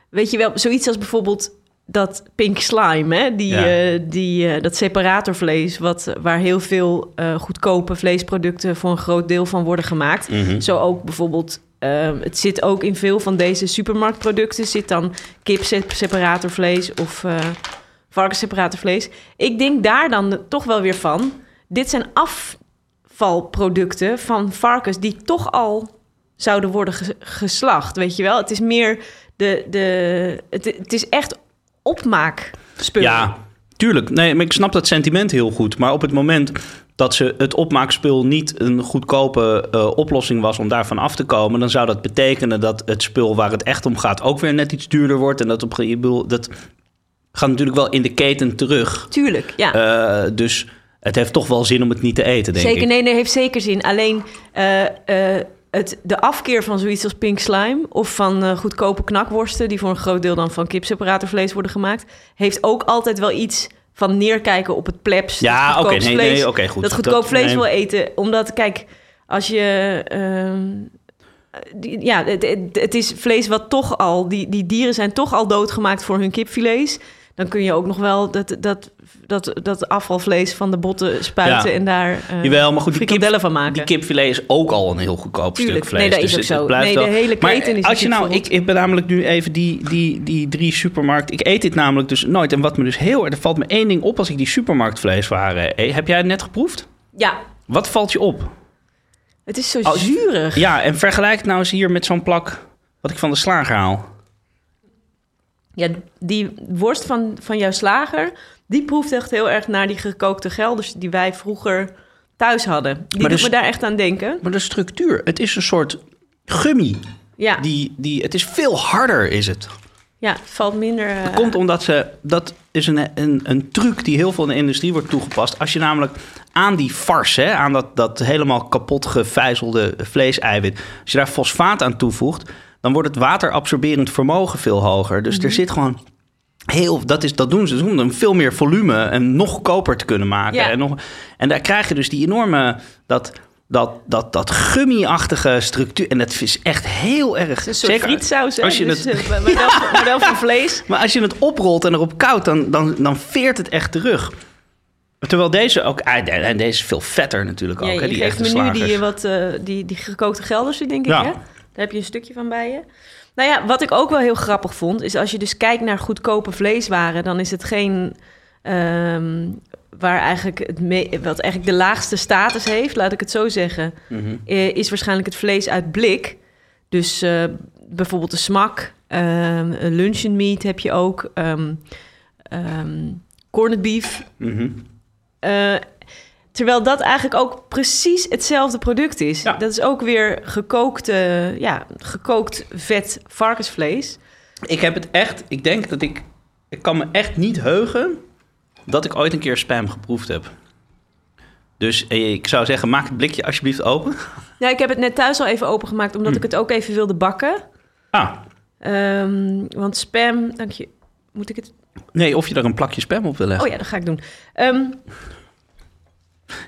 Weet je wel, zoiets als bijvoorbeeld dat pink slime, hè? Die, Ja. eh, die, eh, dat separatorvlees, wat, waar heel veel eh, goedkope vleesproducten voor een groot deel van worden gemaakt. Mhm. Zo ook bijvoorbeeld, ehm, het zit ook in veel van deze supermarktproducten, zit dan kip separatorvlees of varkensseparatorvlees. Ik denk daar dan toch wel weer van, dit zijn afvalproducten van varkens die toch al zouden worden ges- geslacht, weet je wel? Het is meer de, de het, het is echt opmaak spul. Ja, tuurlijk. Nee, maar ik snap dat sentiment heel goed. Maar op het moment dat ze het opmaakspul niet een goedkope eh, oplossing was om daarvan af te komen, dan zou dat betekenen dat het spul waar het echt om gaat ook weer net iets duurder wordt. En dat op ik bedoel, dat gaat natuurlijk wel in de keten terug. Tuurlijk, ja. Eh, dus het heeft toch wel zin om het niet te eten, denk zeker, ik. nee, nee, heeft zeker zin. Alleen eh, eh, het, de afkeer van zoiets als pink slime... of van eh, goedkope knakworsten... die voor een groot deel dan van kipseparatorvlees worden gemaakt... heeft ook altijd wel iets van neerkijken op het plebs. Ja, oké, nee, nee, oké, goed. Dat goedkoop Dat- vlees nee. wil eten. Omdat, kijk, als je... ehm, ja, het, het, het is vlees wat toch al... Die, die dieren zijn toch al doodgemaakt voor hun kipfilets. Dan kun je ook nog wel dat, dat, dat, dat afvalvlees van de botten spuiten... Ja. en daar eh Jawel, maar goed, die, kip, van maken. die kipfilet is ook al een heel goedkoop Tuurlijk. stuk vlees. Nee, dat dus is ook zo. blijft Nee, de hele maar keten is als je nou, ik, ik ben namelijk nu even die, die, die drie supermarkt... Ik eet dit namelijk dus nooit. En wat me dus heel erg... Er valt me één ding op als ik die supermarktvleeswaren eet. Heb jij het net geproefd? Ja, Wat valt je op? het is zo Als- zuurig. Ja, en vergelijk het nou eens hier met zo'n plak... wat ik van de slager haal. Ja, die worst van, van jouw slager, die proeft echt heel erg naar die gekookte gelders die wij vroeger thuis hadden. Die Maar doet dus- me daar echt aan denken. Maar de structuur, het is een soort gummy. Ja, Die, die, het is veel harder, is het. ja het valt minder... Dat komt omdat ze, dat is een, een, een truc die heel veel in de industrie wordt toegepast. Als je namelijk aan die farce, hè, aan dat, dat helemaal kapot gevijzelde vleeseiwit, als je daar fosfaat aan toevoegt, dan wordt het waterabsorberend vermogen veel hoger. Dus er zit gewoon heel, dat, is, dat doen ze, om dan veel meer volume en nog goedkoper te kunnen maken. Ja. En, nog, en daar krijg je dus die enorme, dat, dat, dat, dat gummy-achtige structuur. En dat is echt heel erg... het een soort frietsaus, hè? als je dus, het, eh, maar wel, [laughs] maar wel van vlees. [laughs] maar als je het oprolt en erop koudt, dan, dan, dan veert het echt terug. Terwijl deze ook... ah, En deze is veel vetter natuurlijk ook, Ja, hè, je die geeft echte me nu slagers. die, wat, eh, die, die gekookte gelders, denk ik, Ja. hè? Daar heb je een stukje van bij je. Nou ja, wat ik ook wel heel grappig vond... is als je dus kijkt naar goedkope vleeswaren... dan is het geen... ehm, waar eigenlijk het me- wat eigenlijk de laagste status heeft, laat ik het zo zeggen... Mhm. eh, is waarschijnlijk het vlees uit blik. Dus eh, bijvoorbeeld de smak, ehm, een luncheon meat heb je ook... ehm ehm, corned beef, eh, terwijl dat eigenlijk ook precies hetzelfde product is. Ja. Dat is ook weer gekookt, eh, ja, gekookt vet varkensvlees. Ik heb het echt... Ik denk dat ik... Ik kan me echt niet heugen dat ik ooit een keer spam geproefd heb. Dus eh, ik zou zeggen, maak het blikje alsjeblieft open. Ja, ik heb het net thuis al even opengemaakt, omdat Hm. ik het ook even wilde bakken. Ah, Ehm, want spam, dank je. Moet ik het? nee, of je er een plakje spam op wil leggen. Oh ja, dat ga ik doen. Ehm,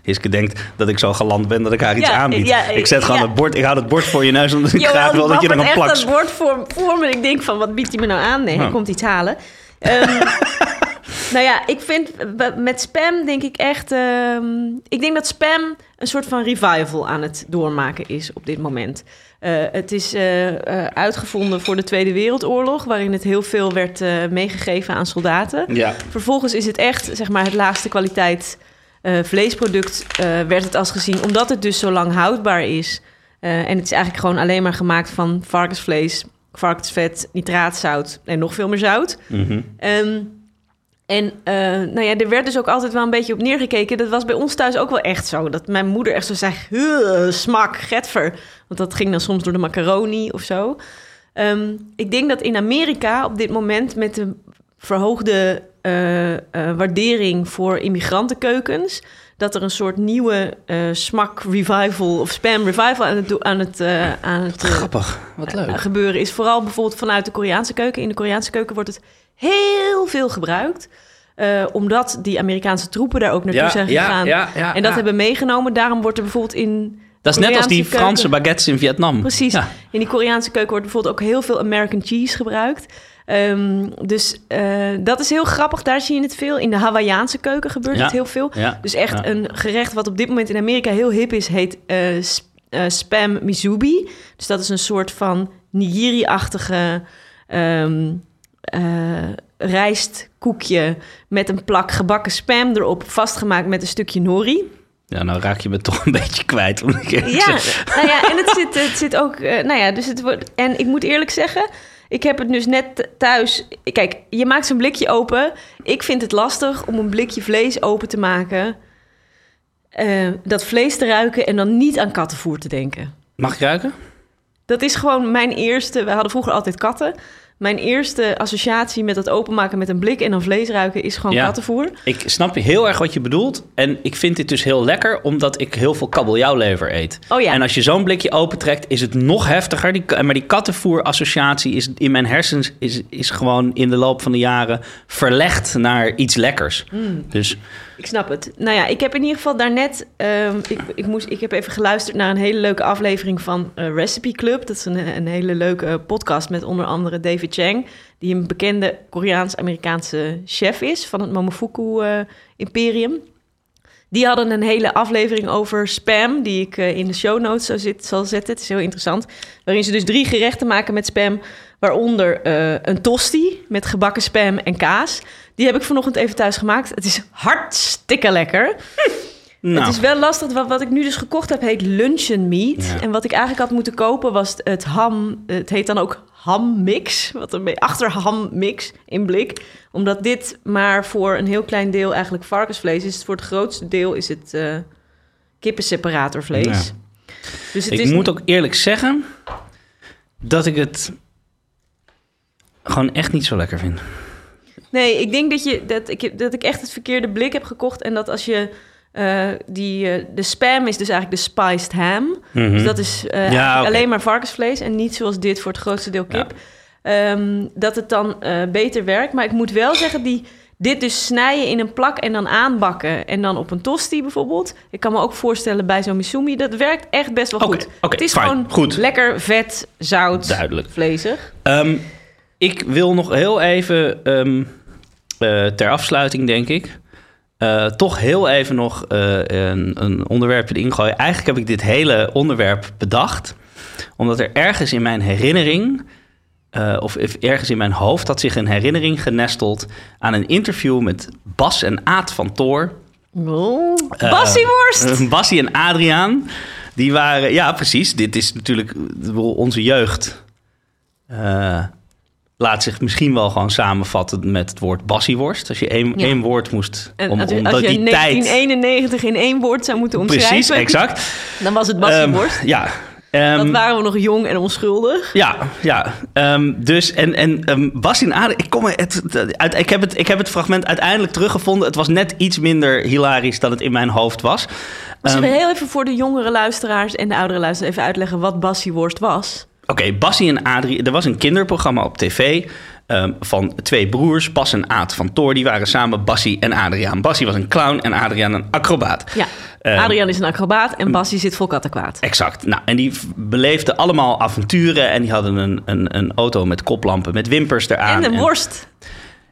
Hiske denkt dat ik zo galant ben dat ik haar iets Ja, aanbied. ja, ik zet gewoon ja. het bord, ik hou het bord voor je neus, omdat ik graag wil dat je er een plak... echt dat bord voor, voor me. Ik denk van, wat biedt hij me nou aan? Nee, hij Oh. komt iets halen. Ehm, [laughs] nou ja, ik vind met spam denk ik echt... ehm, ik denk dat spam een soort van revival aan het doormaken is op dit moment. Eh, het is eh, eh, uitgevonden voor de Tweede Wereldoorlog... waarin het heel veel werd meegegeven aan soldaten. Ja. Vervolgens is het echt, zeg maar, het laagste kwaliteit eh, vleesproduct eh, werd het als gezien, omdat het dus zo lang houdbaar is. Eh, en het is eigenlijk gewoon alleen maar gemaakt van varkensvlees, varkensvet, nitraatzout en nog veel meer zout. Mhm. Ehm, en nou ja, er werd dus ook altijd wel een beetje op neergekeken. Dat was bij ons thuis ook wel echt zo. Dat mijn moeder echt zo zei, "Huh, smak, getver. Want dat ging dan soms door de macaroni of zo. Ehm, ik denk dat in Amerika op dit moment met de verhoogde eh, eh, waardering voor immigrantenkeukens... dat er een soort nieuwe eh, smak revival of spam revival aan het, aan het, aan het Grappig, wat leuk. gebeuren is. Vooral bijvoorbeeld vanuit de Koreaanse keuken. In de Koreaanse keuken wordt het heel veel gebruikt. omdat die Amerikaanse troepen daar ook naartoe zijn gegaan. ja, en dat hebben meegenomen. Daarom wordt er bijvoorbeeld in... Dat is net als die Franse baguettes in Vietnam. Precies. In die Koreaanse keuken wordt bijvoorbeeld ook heel veel American cheese gebruikt. Ehm, dus eh, dat is heel grappig. Daar zie je het veel. In de Hawaïaanse keuken gebeurt Ja. het heel veel. Ja. Dus echt Ja. een gerecht wat op dit moment in Amerika heel hip is, heet eh, sp- eh, spam mizubi. Dus dat is een soort van nigiri-achtige ehm, eh, rijstkoekje met een plak gebakken spam erop, vastgemaakt met een stukje nori. Ja, nou raak je me toch een [laughs] beetje kwijt. Eerlijk Ja, nou ja, en het zit, het zit ook, nou ja, dus het wordt, en ik moet eerlijk zeggen, Ik heb het dus net thuis. Kijk, je maakt zo'n blikje open. Ik vind het lastig om een blikje vlees open te maken. eh, dat vlees te ruiken en dan niet aan kattenvoer te denken. Mag ik ruiken? Dat is gewoon mijn eerste. We hadden vroeger altijd katten. Mijn eerste associatie met het openmaken met een blik en dan vlees ruiken is gewoon Ja. kattenvoer. Ik snap heel erg wat je bedoelt. En ik vind dit dus heel lekker, omdat ik heel veel kabeljauwlever eet. Oh ja. En als je zo'n blikje opentrekt, is het nog heftiger. Die, maar die kattenvoer-associatie is in mijn hersens is, is gewoon in de loop van de jaren verlegd naar iets lekkers. Hmm. Dus Ik snap het. Nou ja, ik heb in ieder geval daarnet... ehm ik, ik, moest, ik heb even geluisterd naar een hele leuke aflevering van eh, Recipe Club. Dat is een, een hele leuke podcast met onder andere David Chang... die een bekende Koreaans-Amerikaanse chef is van het Momofuku-imperium. Die hadden een hele aflevering over spam... die ik eh, in de show notes zal, zit, zal zetten. Het is heel interessant. Waarin ze dus drie gerechten maken met spam... waaronder eh, een tosti met gebakken spam en kaas... Die heb ik vanochtend even thuis gemaakt. Het is hartstikke lekker. Nou, Het is wel lastig. Wat, wat ik nu dus gekocht heb, heet luncheon meat. Ja. En wat ik eigenlijk had moeten kopen was het ham. Het heet dan ook hammix. Wat een beetje achterhammix in blik. Omdat dit maar voor een heel klein deel eigenlijk varkensvlees is. Voor het grootste deel is het eh kippenseparatorvlees. Ja. Dus het ik is moet ook eerlijk zeggen dat ik het gewoon echt niet zo lekker vind. Nee, ik denk dat, je, dat, ik, dat ik echt het verkeerde blik heb gekocht. En dat als je eh, die... eh, de spam is dus eigenlijk de spiced ham. Dus dat is eh, Mhm. alleen maar varkensvlees. En niet zoals dit voor het grootste deel kip. Ehm, dat het dan beter werkt. Maar ik moet wel zeggen, die, dit dus snijden in een plak en dan aanbakken. En dan op een tosti bijvoorbeeld. Ik kan me ook voorstellen bij zo'n misumi. Dat werkt echt best wel goed. het is fijn, gewoon goed. lekker vet, zout, Duidelijk. vlezig. Ehm, ik wil nog heel even ehm, eh, ter afsluiting, denk ik. Eh, toch heel even nog eh, een, een onderwerp erin gooien. Eigenlijk heb ik dit hele onderwerp bedacht. Omdat er ergens in mijn herinnering. eh, of ergens in mijn hoofd had zich een herinnering genesteld aan een interview met Bas en Aad van Toor. Oh, Bassieworst! Bassie en Adriaan. Die waren, ja precies. Dit is natuurlijk onze jeugd. Laat zich misschien wel gewoon samenvatten met het woord bassieworst. Als je één, Ja. één woord moest... En om, als je, omdat als je die tijd... 1991 in één woord zou moeten omschrijven... Precies, exact. [laughs] dan was het bassieworst. Ehm, ja. Ehm, dat waren we nog jong en onschuldig. Ja, ja. Ehm, dus en, en Bas in Ader, ik, kom het, uit, ik, heb het, ik heb het fragment uiteindelijk teruggevonden. Het was net iets minder hilarisch dan het in mijn hoofd was. Zullen we heel even voor de jongere luisteraars en de oudere luisteraars even uitleggen wat bassieworst was? Oké, Bassie en Adrie. Er was een kinderprogramma op tv ehm, van twee broers, Bas en Aad van Toor. Die waren samen Bassie en Adriaan. Bassie was een clown en Adriaan een acrobaat. Ja, Ehm, Adriaan is een acrobaat en Bassie zit vol kattenkwaad. Exact. Nou, en die beleefden allemaal avonturen en die hadden een, een, een auto met koplampen, met wimpers eraan. En een worst.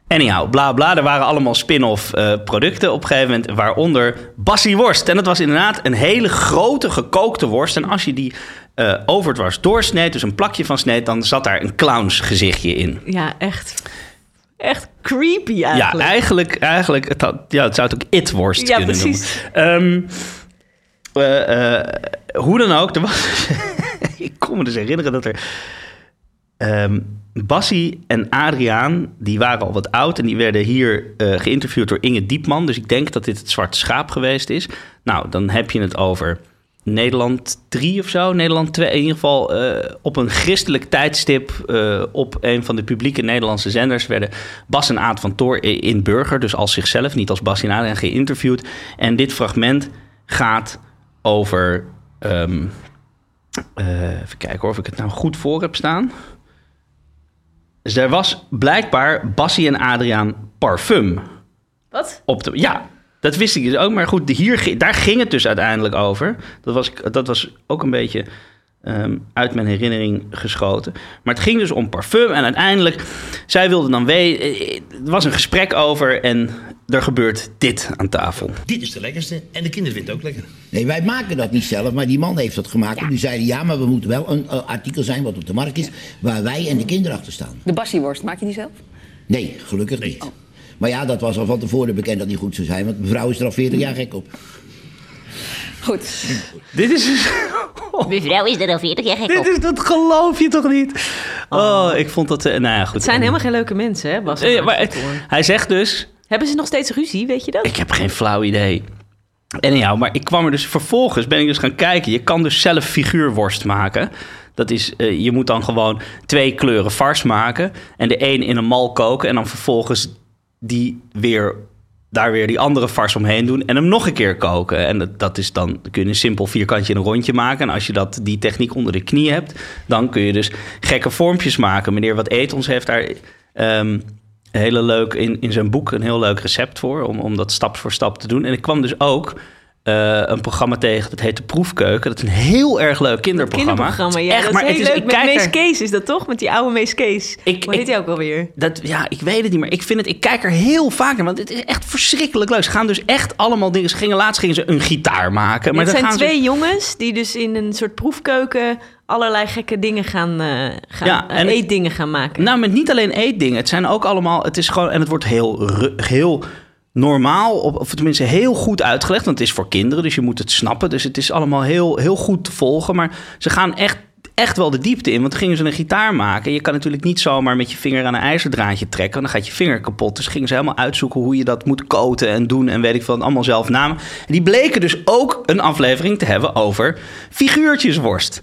Anyhow, bla bla. Er waren allemaal spin-off eh, producten op een gegeven moment, waaronder Bassie worst. En dat was inderdaad een hele grote gekookte worst. En als je die eh overdwars doorsneed, dus een plakje van sneed, dan zat daar een clownsgezichtje in. Ja, echt. Echt creepy eigenlijk. Ja, eigenlijk, eigenlijk het, had, ja, het zou het ook it-worst Ja, kunnen precies. noemen. Eh, eh, hoe dan ook, er was, [laughs] ik kon me dus herinneren dat er... ehm Bassie en Adriaan, die waren al wat oud... en die werden hier geïnterviewd door Inge Diepman. Dus ik denk dat dit het Zwarte Schaap geweest is. Nou, dan heb je het over Nederland 3 of zo. Nederland 2, in ieder geval eh, op een christelijk tijdstip... eh, op een van de publieke Nederlandse zenders... werden Bas en Aad van Toor in Burger... dus als zichzelf, niet als Bas en Adriaan, geïnterviewd. En dit fragment gaat over... ehm, eh, even kijken hoor, of ik het nou goed voor heb staan... Dus er was blijkbaar Bassie en Adriaan parfum Wat? op de. Ja, dat wist ik dus ook. Maar goed, hier, daar ging het dus uiteindelijk over. Dat was, dat was ook een beetje ehm, uit mijn herinnering geschoten. Maar het ging dus om parfum. En uiteindelijk, zij wilde dan weten. Er was een gesprek over. En er gebeurt dit aan tafel. Dit is de lekkerste en de kinderen vinden het ook lekker. Nee, wij maken dat niet zelf, maar die man heeft dat gemaakt. En die zeiden, ja, maar we moeten wel een eh, artikel zijn wat op de markt is... waar wij en de kinderen achter staan. De bassieworst, maak je die zelf? Nee, gelukkig niet. Maar ja, dat was al van tevoren bekend dat die goed zou zijn... want mevrouw is er al 40 jaar gek op. Goed. Dit is. Mevrouw is er al 40 jaar gek op. Dit is, dat geloof je toch niet? Oh, ik vond dat... eh, nou ja, goed. Het zijn helemaal geen leuke mensen, hè, Bas? Eh, maar het- Vertoorn. hij zegt dus... Hebben ze nog steeds ruzie, weet je dat? Ik heb geen flauw idee. En ja, maar ik kwam er dus vervolgens, ben ik dus gaan kijken. Je kan dus zelf figuurworst maken. Dat is, eh, je moet dan gewoon twee kleuren vars maken. En de een in een mal koken. En dan vervolgens die weer, daar weer die andere vars omheen doen. En hem nog een keer koken. En dat, is dan, dan kun je een simpel vierkantje een rondje maken. En als je dat, die techniek onder de knie hebt, dan kun je dus gekke vormpjes maken. Meneer Wat Etons heeft daar ehm, hele leuk in, in zijn boek een heel leuk recept voor. Om, om dat stap voor stap te doen. En ik kwam dus ook eh, een programma tegen, dat heet De Proefkeuken. Dat is een heel erg leuk kinderprogramma. Kinderprogramma, ja. Echt, dat maar is heel het is, leuk. Met Mees er- Kees is dat toch? Met die oude Mees Kees. Ik- Hoe heet hij ook alweer? Dat, ja, ik weet het niet meer. Ik vind het, ik kijk er heel vaak naar, want het is echt verschrikkelijk leuk. Ze gaan dus echt allemaal dingen. Ze gingen laatst gingen ze een gitaar maken, maar het zijn gaan ze- twee jongens die dus in een soort proefkeuken allerlei gekke dingen gaan, eh gaan Ja, eh, en eetdingen gaan maken. Nou, met niet alleen eetdingen. Het zijn ook allemaal. Het is gewoon. En het wordt heel, heel normaal. Of tenminste heel goed uitgelegd. Want het is voor kinderen. Dus je moet het snappen. Dus het is allemaal heel, heel goed te volgen. Maar ze gaan echt. Echt wel de diepte in, want gingen ze een gitaar maken. Je kan natuurlijk niet zomaar met je vinger aan een ijzerdraadje trekken, want dan gaat je vinger kapot. Dus gingen ze helemaal uitzoeken hoe je dat moet koten en doen en weet ik veel, allemaal zelf namen. En die bleken dus ook een aflevering te hebben over figuurtjesworst.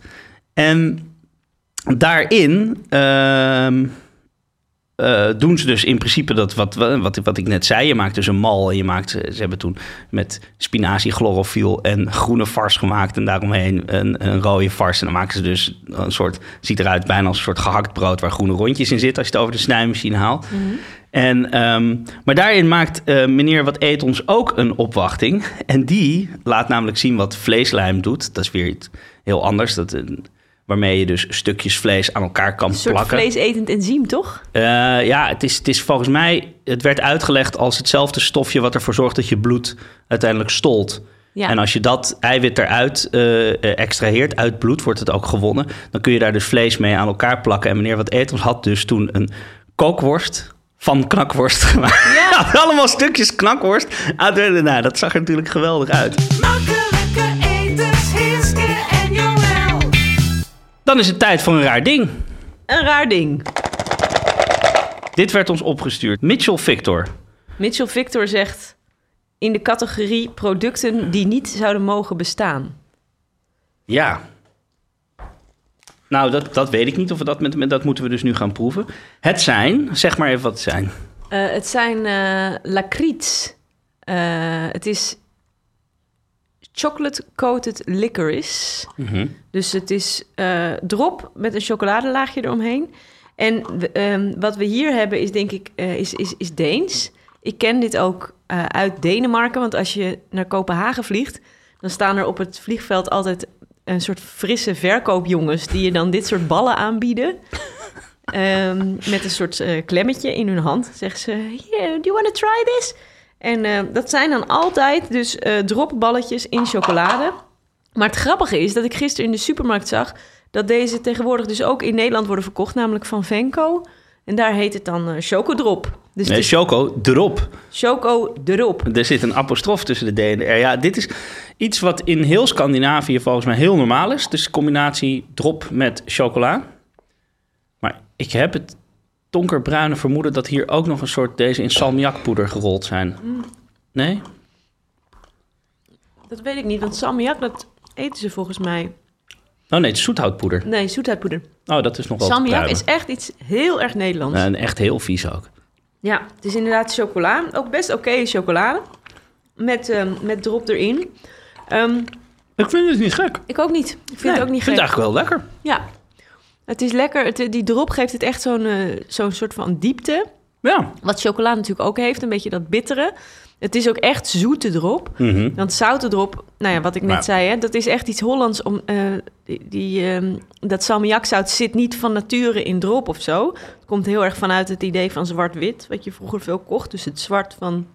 En daarin ehm, eh, doen ze dus in principe dat wat, wat, wat ik net zei. Je maakt dus een mal en je maakt, ze hebben toen met spinazie, chlorofiel en groene vars gemaakt. En daaromheen een, een rode vars. En dan maken ze dus een soort, ziet eruit bijna als een soort gehakt brood waar groene rondjes in zitten als je het over de snijmachine haalt. En, ehm, maar daarin maakt eh, meneer Wat Eet ons ook een opwachting. En die laat namelijk zien wat vleeslijm doet. Dat is weer iets heel anders. Dat, eh, waarmee je dus stukjes vlees aan elkaar kan een soort plakken. vleesetend enzym, toch? Eh, ja, het is, het is volgens mij... Het werd uitgelegd als hetzelfde stofje... wat ervoor zorgt dat je bloed uiteindelijk stolt. Ja. En als je dat eiwit eruit eh, eh, extraheert uit bloed... wordt het ook gewonnen. Dan kun je daar dus vlees mee aan elkaar plakken. En meneer Wat Etels had dus toen een kookworst... van knakworst [laughs] gemaakt. Ja. Allemaal stukjes knakworst. uit- Nou, dat zag er natuurlijk geweldig uit. Dan is het tijd voor een raar ding. Een raar ding. Dit werd ons opgestuurd. Mitchell Victor. Mitchell Victor zegt... in de categorie producten die niet zouden mogen bestaan. Ja. Nou, dat, dat weet ik niet of we dat met, met dat moeten we dus nu gaan proeven. Het zijn, zeg maar even wat het zijn. Eh, het zijn. Eh, het is chocolate-coated licorice. Dus het is eh, drop met een chocoladelaagje eromheen. En ehm, wat we hier hebben is denk ik eh, is, is, is Deens. Ik ken dit ook eh, uit Denemarken. Want als je naar Kopenhagen vliegt... dan staan er op het vliegveld altijd een soort frisse verkoopjongens... die je dan dit soort ballen aanbieden. [laughs] Ehm, met een soort klemmetje in hun hand. Zeggen ze, "Here, do you want to try this? En eh, dat zijn dan altijd dus eh dropballetjes in chocolade. Maar het grappige is dat ik gisteren in de supermarkt zag... dat deze tegenwoordig dus ook in Nederland worden verkocht... namelijk van Venco. En daar heet het dan eh Chocodrop. Dus Nee, Choco, erop. Choco Drop. Er zit een apostrof tussen de D en de R. Ja, dit is iets wat in heel Scandinavië volgens mij heel normaal is. Dus combinatie drop met chocola. Maar ik heb het donkerbruine vermoeden dat hier ook nog een soort deze in salmiakpoeder gerold zijn. Nee? Dat weet ik niet, want salmiak, dat eten ze volgens mij. Oh nee, het is zoethoutpoeder. Nee, zoethoutpoeder. Oh, dat is nog wel Salmiak is echt iets heel erg Nederlands. En echt heel vies ook. Ja, het is inderdaad chocola. Ook best oké chocolade. Met, ehm, met drop erin. Ehm, Ik vind het niet gek. ik ook niet. Ik vind Nee, het ook niet ik vind gek. het eigenlijk wel lekker. Ja, het is lekker. Het, die drop geeft het echt zo'n eh, zo'n soort van diepte. Ja. Wat chocola natuurlijk ook heeft. Een beetje dat bittere. Het is ook echt zoete drop. Mhm. Want zoute drop, nou ja, wat ik net Maar- zei, hè, dat is echt iets Hollands. Om, eh, die, die, ehm, dat salmiakzout zit niet van nature in drop of zo. Het komt heel erg vanuit het idee van zwart-wit, wat je vroeger veel kocht. Dus het zwart van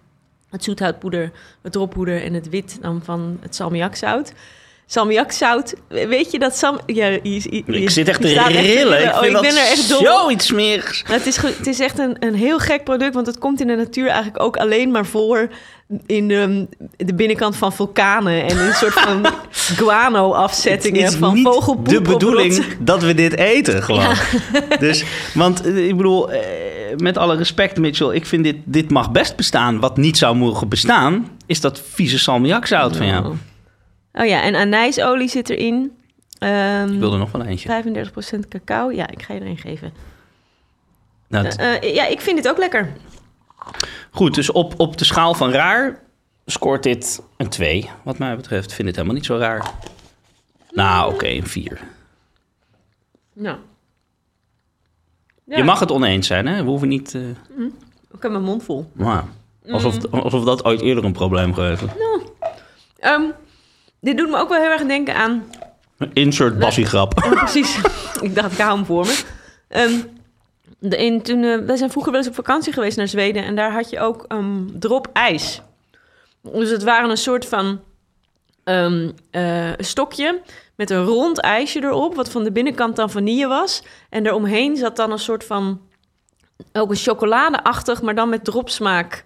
het zoethoutpoeder, het droppoeder en het wit dan van het salmiakzout. Salmiakzout, weet je dat sam... Ja, je, je- je- Ik zit echt te rillen. Ik Oh, ik ben er echt dol zoiets smerigs. Maar Het is, het is echt een, een heel gek product, want het komt in de natuur eigenlijk ook alleen maar voor in de, de binnenkant van vulkanen en een soort van [laughs] guano-afzettingen van vogelpoep. de bedoeling dat we dit eten, gewoon. [laughs] Dus, want eh, ik bedoel, eh, met alle respect, Mitchell, ik vind dit, dit mag best bestaan. Wat niet zou mogen bestaan, is dat vieze salmiakzout van jou. Oh ja, en anijsolie zit erin. Ehm Ik wil er nog wel eentje. 35% cacao. Ja, ik ga je er een geven. Nou, het- Eh, eh, ja, ik vind dit ook lekker. Goed, dus op, op de schaal van raar scoort dit een 2. Wat mij betreft vind ik het helemaal niet zo raar. Nou, oké, een 4. Nou. Ja, Je mag het oneens zijn, hè? We hoeven niet... eh, Ik heb mijn mond vol. maar alsof, alsof dat ooit eerder een probleem geweest is. Ehm, dit doet me ook wel heel erg denken aan Insert bassiegrap. Ja, precies. [laughs] ik dacht, ik hou hem voor me. Ehm, de, in, toen, eh, wij zijn vroeger wel eens op vakantie geweest naar Zweden... en daar had je ook ehm drop ijs. Dus het waren een soort van ehm, eh, stokje met een rond ijsje erop... wat van de binnenkant dan vanille was. En eromheen zat dan een soort van... ook een chocoladeachtig, maar dan met dropsmaak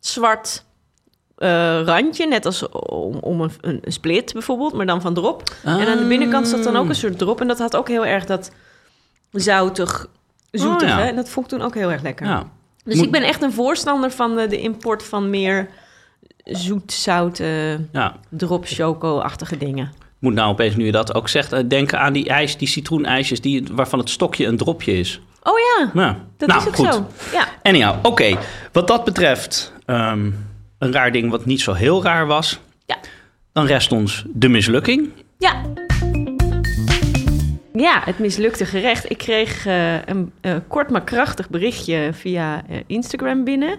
zwart... eh, randje, net als om, om een, een split bijvoorbeeld, maar dan van drop. En aan de binnenkant zat dan ook een soort drop. En dat had ook heel erg dat zoutig, zoetig. Oh, ja. En dat vond ik toen ook heel erg lekker. Ja. Dus Moet- ik ben echt een voorstander van de, de import van meer zoet, zout, eh, ja. drop, choco-achtige dingen. Moet nou opeens, nu je dat ook zegt, eh, denken aan die ijs, die citroenijsjes... Die, waarvan het stokje een dropje is. Oh ja, Ja. dat nou, is ook goed. zo. Ja. Anyhow, oké. Wat dat betreft, ehm, een raar ding wat niet zo heel raar was. Ja. Dan rest ons de mislukking. Ja. Ja, het mislukte gerecht. Ik kreeg eh, een eh, kort maar krachtig berichtje via eh, Instagram binnen.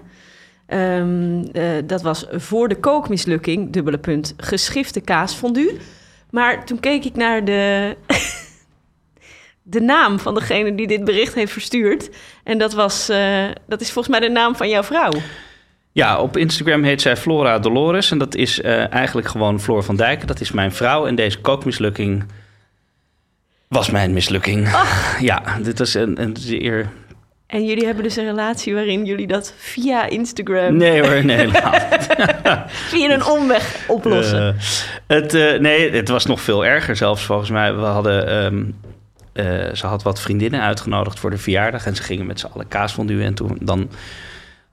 Ehm, eh, dat was voor de kookmislukking, dubbele punt, geschifte kaasfondue. Maar toen keek ik naar de, [laughs] de naam van degene die dit bericht heeft verstuurd. En dat, was, eh, dat is volgens mij de naam van jouw vrouw. Ja, op Instagram heet zij Flora Dolores. En dat is eh, eigenlijk gewoon Floor van Dijk. Dat is mijn vrouw. En deze kookmislukking was mijn mislukking. [laughs] Ja, dit was een, een zeer... En jullie hebben dus een relatie waarin jullie dat via Instagram, Nee hoor, nee. [laughs] [laughs] via een omweg oplossen. Eh, het, eh, nee, het was nog veel erger zelfs volgens mij. We hadden, ehm, eh, ze had wat vriendinnen uitgenodigd voor de verjaardag en ze gingen met z'n allen kaasfondue en toen dan,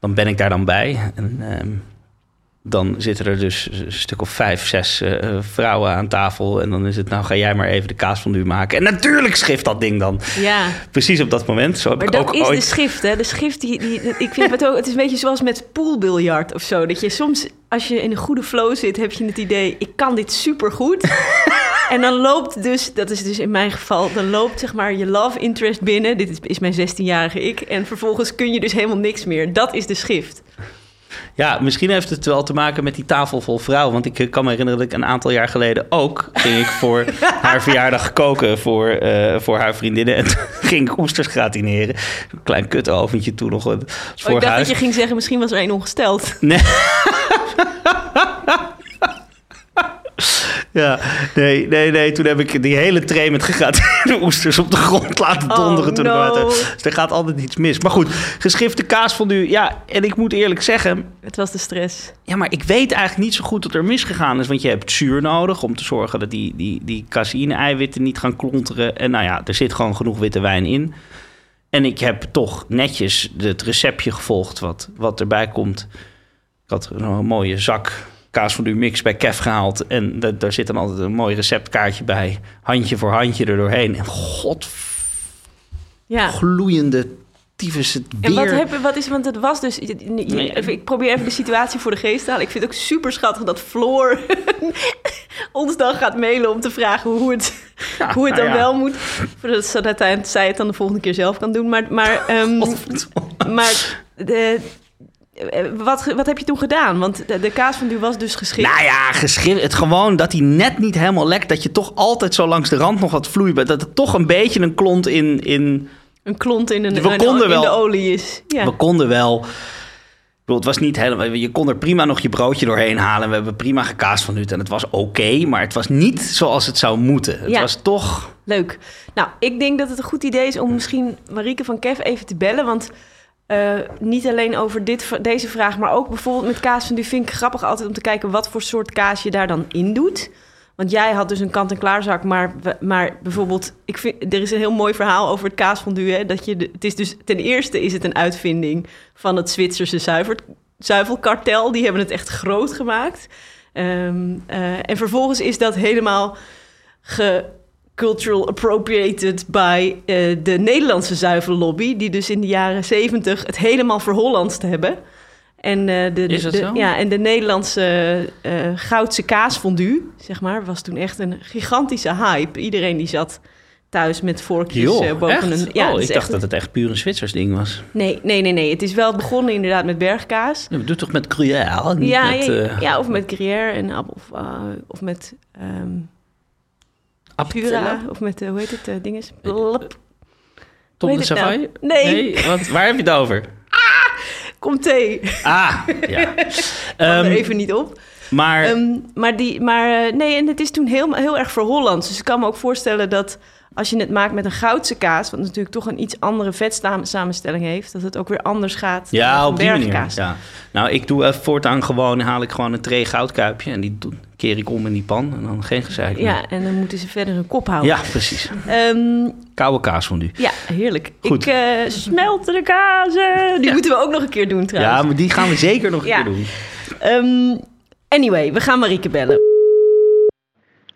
dan ben ik daar dan bij. En, ehm, dan zitten er dus een stuk of vijf, zes eh, vrouwen aan tafel en dan is het nou ga jij maar even de kaasfondue maken. En natuurlijk schift dat ding dan. ja. Precies op dat moment. Zo heb Maar ik dat ook is ooit... de schrift, hè? De schrift, die, die, ik vind het ook... Het is een beetje zoals met poolbiljart of zo. Dat je soms, als je in een goede flow zit, heb je het idee... ik kan dit supergoed. [laughs] en dan loopt dus, dat is dus in mijn geval... dan loopt zeg maar je love interest binnen. Dit is, is mijn 16-jarige ik. En vervolgens kun je dus helemaal niks meer. Dat is de schrift. Ja, misschien heeft het wel te maken met die tafel vol vrouwen. Want ik eh, kan me herinneren dat ik een aantal jaar geleden ook... ging ik voor [laughs] haar verjaardag koken voor, eh, voor haar vriendinnen. En toen [laughs] ging ik oesters gratineren. Een klein kutoventje toen nog. eh, Oh, voor ik dacht huis. dat je ging zeggen, misschien was er één ongesteld. Nee. [laughs] [laughs] Ja, nee, nee, nee. Toen heb ik die hele tray met gegratineerde [laughs] oesters op de grond laten Oh, donderen. toen no. Dus er gaat altijd iets mis. Maar goed, geschifte kaas van u. Ja, en ik moet eerlijk zeggen, Het was de stress. ja, maar ik weet eigenlijk niet zo goed wat er misgegaan is. Want je hebt zuur nodig om te zorgen dat die, die, die caseïne-eiwitten niet gaan klonteren. En nou ja, er zit gewoon genoeg witte wijn in. En ik heb toch netjes het receptje gevolgd wat, wat erbij komt. Ik had een mooie zak kaas van uw mix bij Kef gehaald. En da- daar zit dan altijd een mooi receptkaartje bij. Handje voor handje er doorheen. En god, Ja. gloeiende tyfus het weer. En wat, heb, wat is, want het was dus... even- ik probeer even de situatie voor de geest te halen. Ik vind het ook super schattig dat Floor [laughs] ons dan gaat mailen om te vragen hoe het, hoe het dan nou ja. wel moet. Zodat uiteindelijk zij het dan de volgende keer zelf kan doen. Maar, maar, ehm, maar [laughs] de, wat, wat heb je toen gedaan? Want de, de kaas van u was dus geschikt. Nou ja, geschreven. Het gewoon dat hij net niet helemaal lekt. Dat je toch altijd zo langs de rand nog wat vloeibaar. Dat het toch een beetje een klont in. in Een klont in, een, We een- konden in wel- de olie is. Ja. We konden wel. Ik bedoel, het was niet helemaal. Je kon er prima nog je broodje doorheen halen. We hebben prima gekaast van nu. En het was oké. maar het was niet zoals het zou moeten. Het Ja. was toch. Leuk. Nou, ik denk dat het een goed idee is om misschien Marieke van Kev even te bellen. Want eh, niet alleen over dit, deze vraag, maar ook bijvoorbeeld met kaas van vind ik grappig altijd om te kijken wat voor soort kaas je daar dan in doet. Want jij had dus een kant-en-klaarzak, maar, we- maar bijvoorbeeld, ik vind, er is een heel mooi verhaal over het kaasfondue. Hè, dat je het is dus, ten eerste is het een uitvinding van het Zwitserse zuivelkartel. Die hebben het echt groot gemaakt. Ehm, eh, en vervolgens is dat helemaal ge cultural appropriated by eh, de Nederlandse zuivellobby, die dus in de jaren zeventig het helemaal verhollandst hebben. En, eh, de? Ja, en de Nederlandse eh goudse kaasfondue, zeg maar, was toen echt een gigantische hype. Iedereen die zat thuis met vorkjes boven echt? een... Ja, oh, ik dacht echt- dat het echt puur een Zwitsers ding was. Nee, nee, nee, nee. Het is wel begonnen inderdaad met bergkaas. Ja, doe toch met Gruyère? Ja, met, ja, ja, of met gruyère en appel, of, of met ehm Jura, of met, eh, hoe heet het, eh dinges? Blop. Tom de nou? Savoie? Nee. want waar heb je het over? Kom thee. Ah, ja. [laughs] Ehm, er even niet op. maar Ehm, maar die, maar eh, nee, en het is toen heel, heel erg voor Hollands. Dus ik kan me ook voorstellen dat als je het maakt met een goudse kaas, wat natuurlijk toch een iets andere vetsamenstelling heeft, dat het ook weer anders gaat dan ja, op die manier. Ja. Nou, ik doe even voortaan gewoon, haal ik gewoon een tray goudkuipje en die keer ik om in die pan en dan geen gezeik meer. Ja, en dan moeten ze verder een kop houden. Ja, precies. Ehm, Koude kaas van u. ja heerlijk. Goed. Ik eh smelt de kazen. Die moeten we ook nog een keer doen trouwens. Ja, maar die gaan we zeker nog een Ja. keer doen. Ehm, anyway, we gaan Marieke bellen.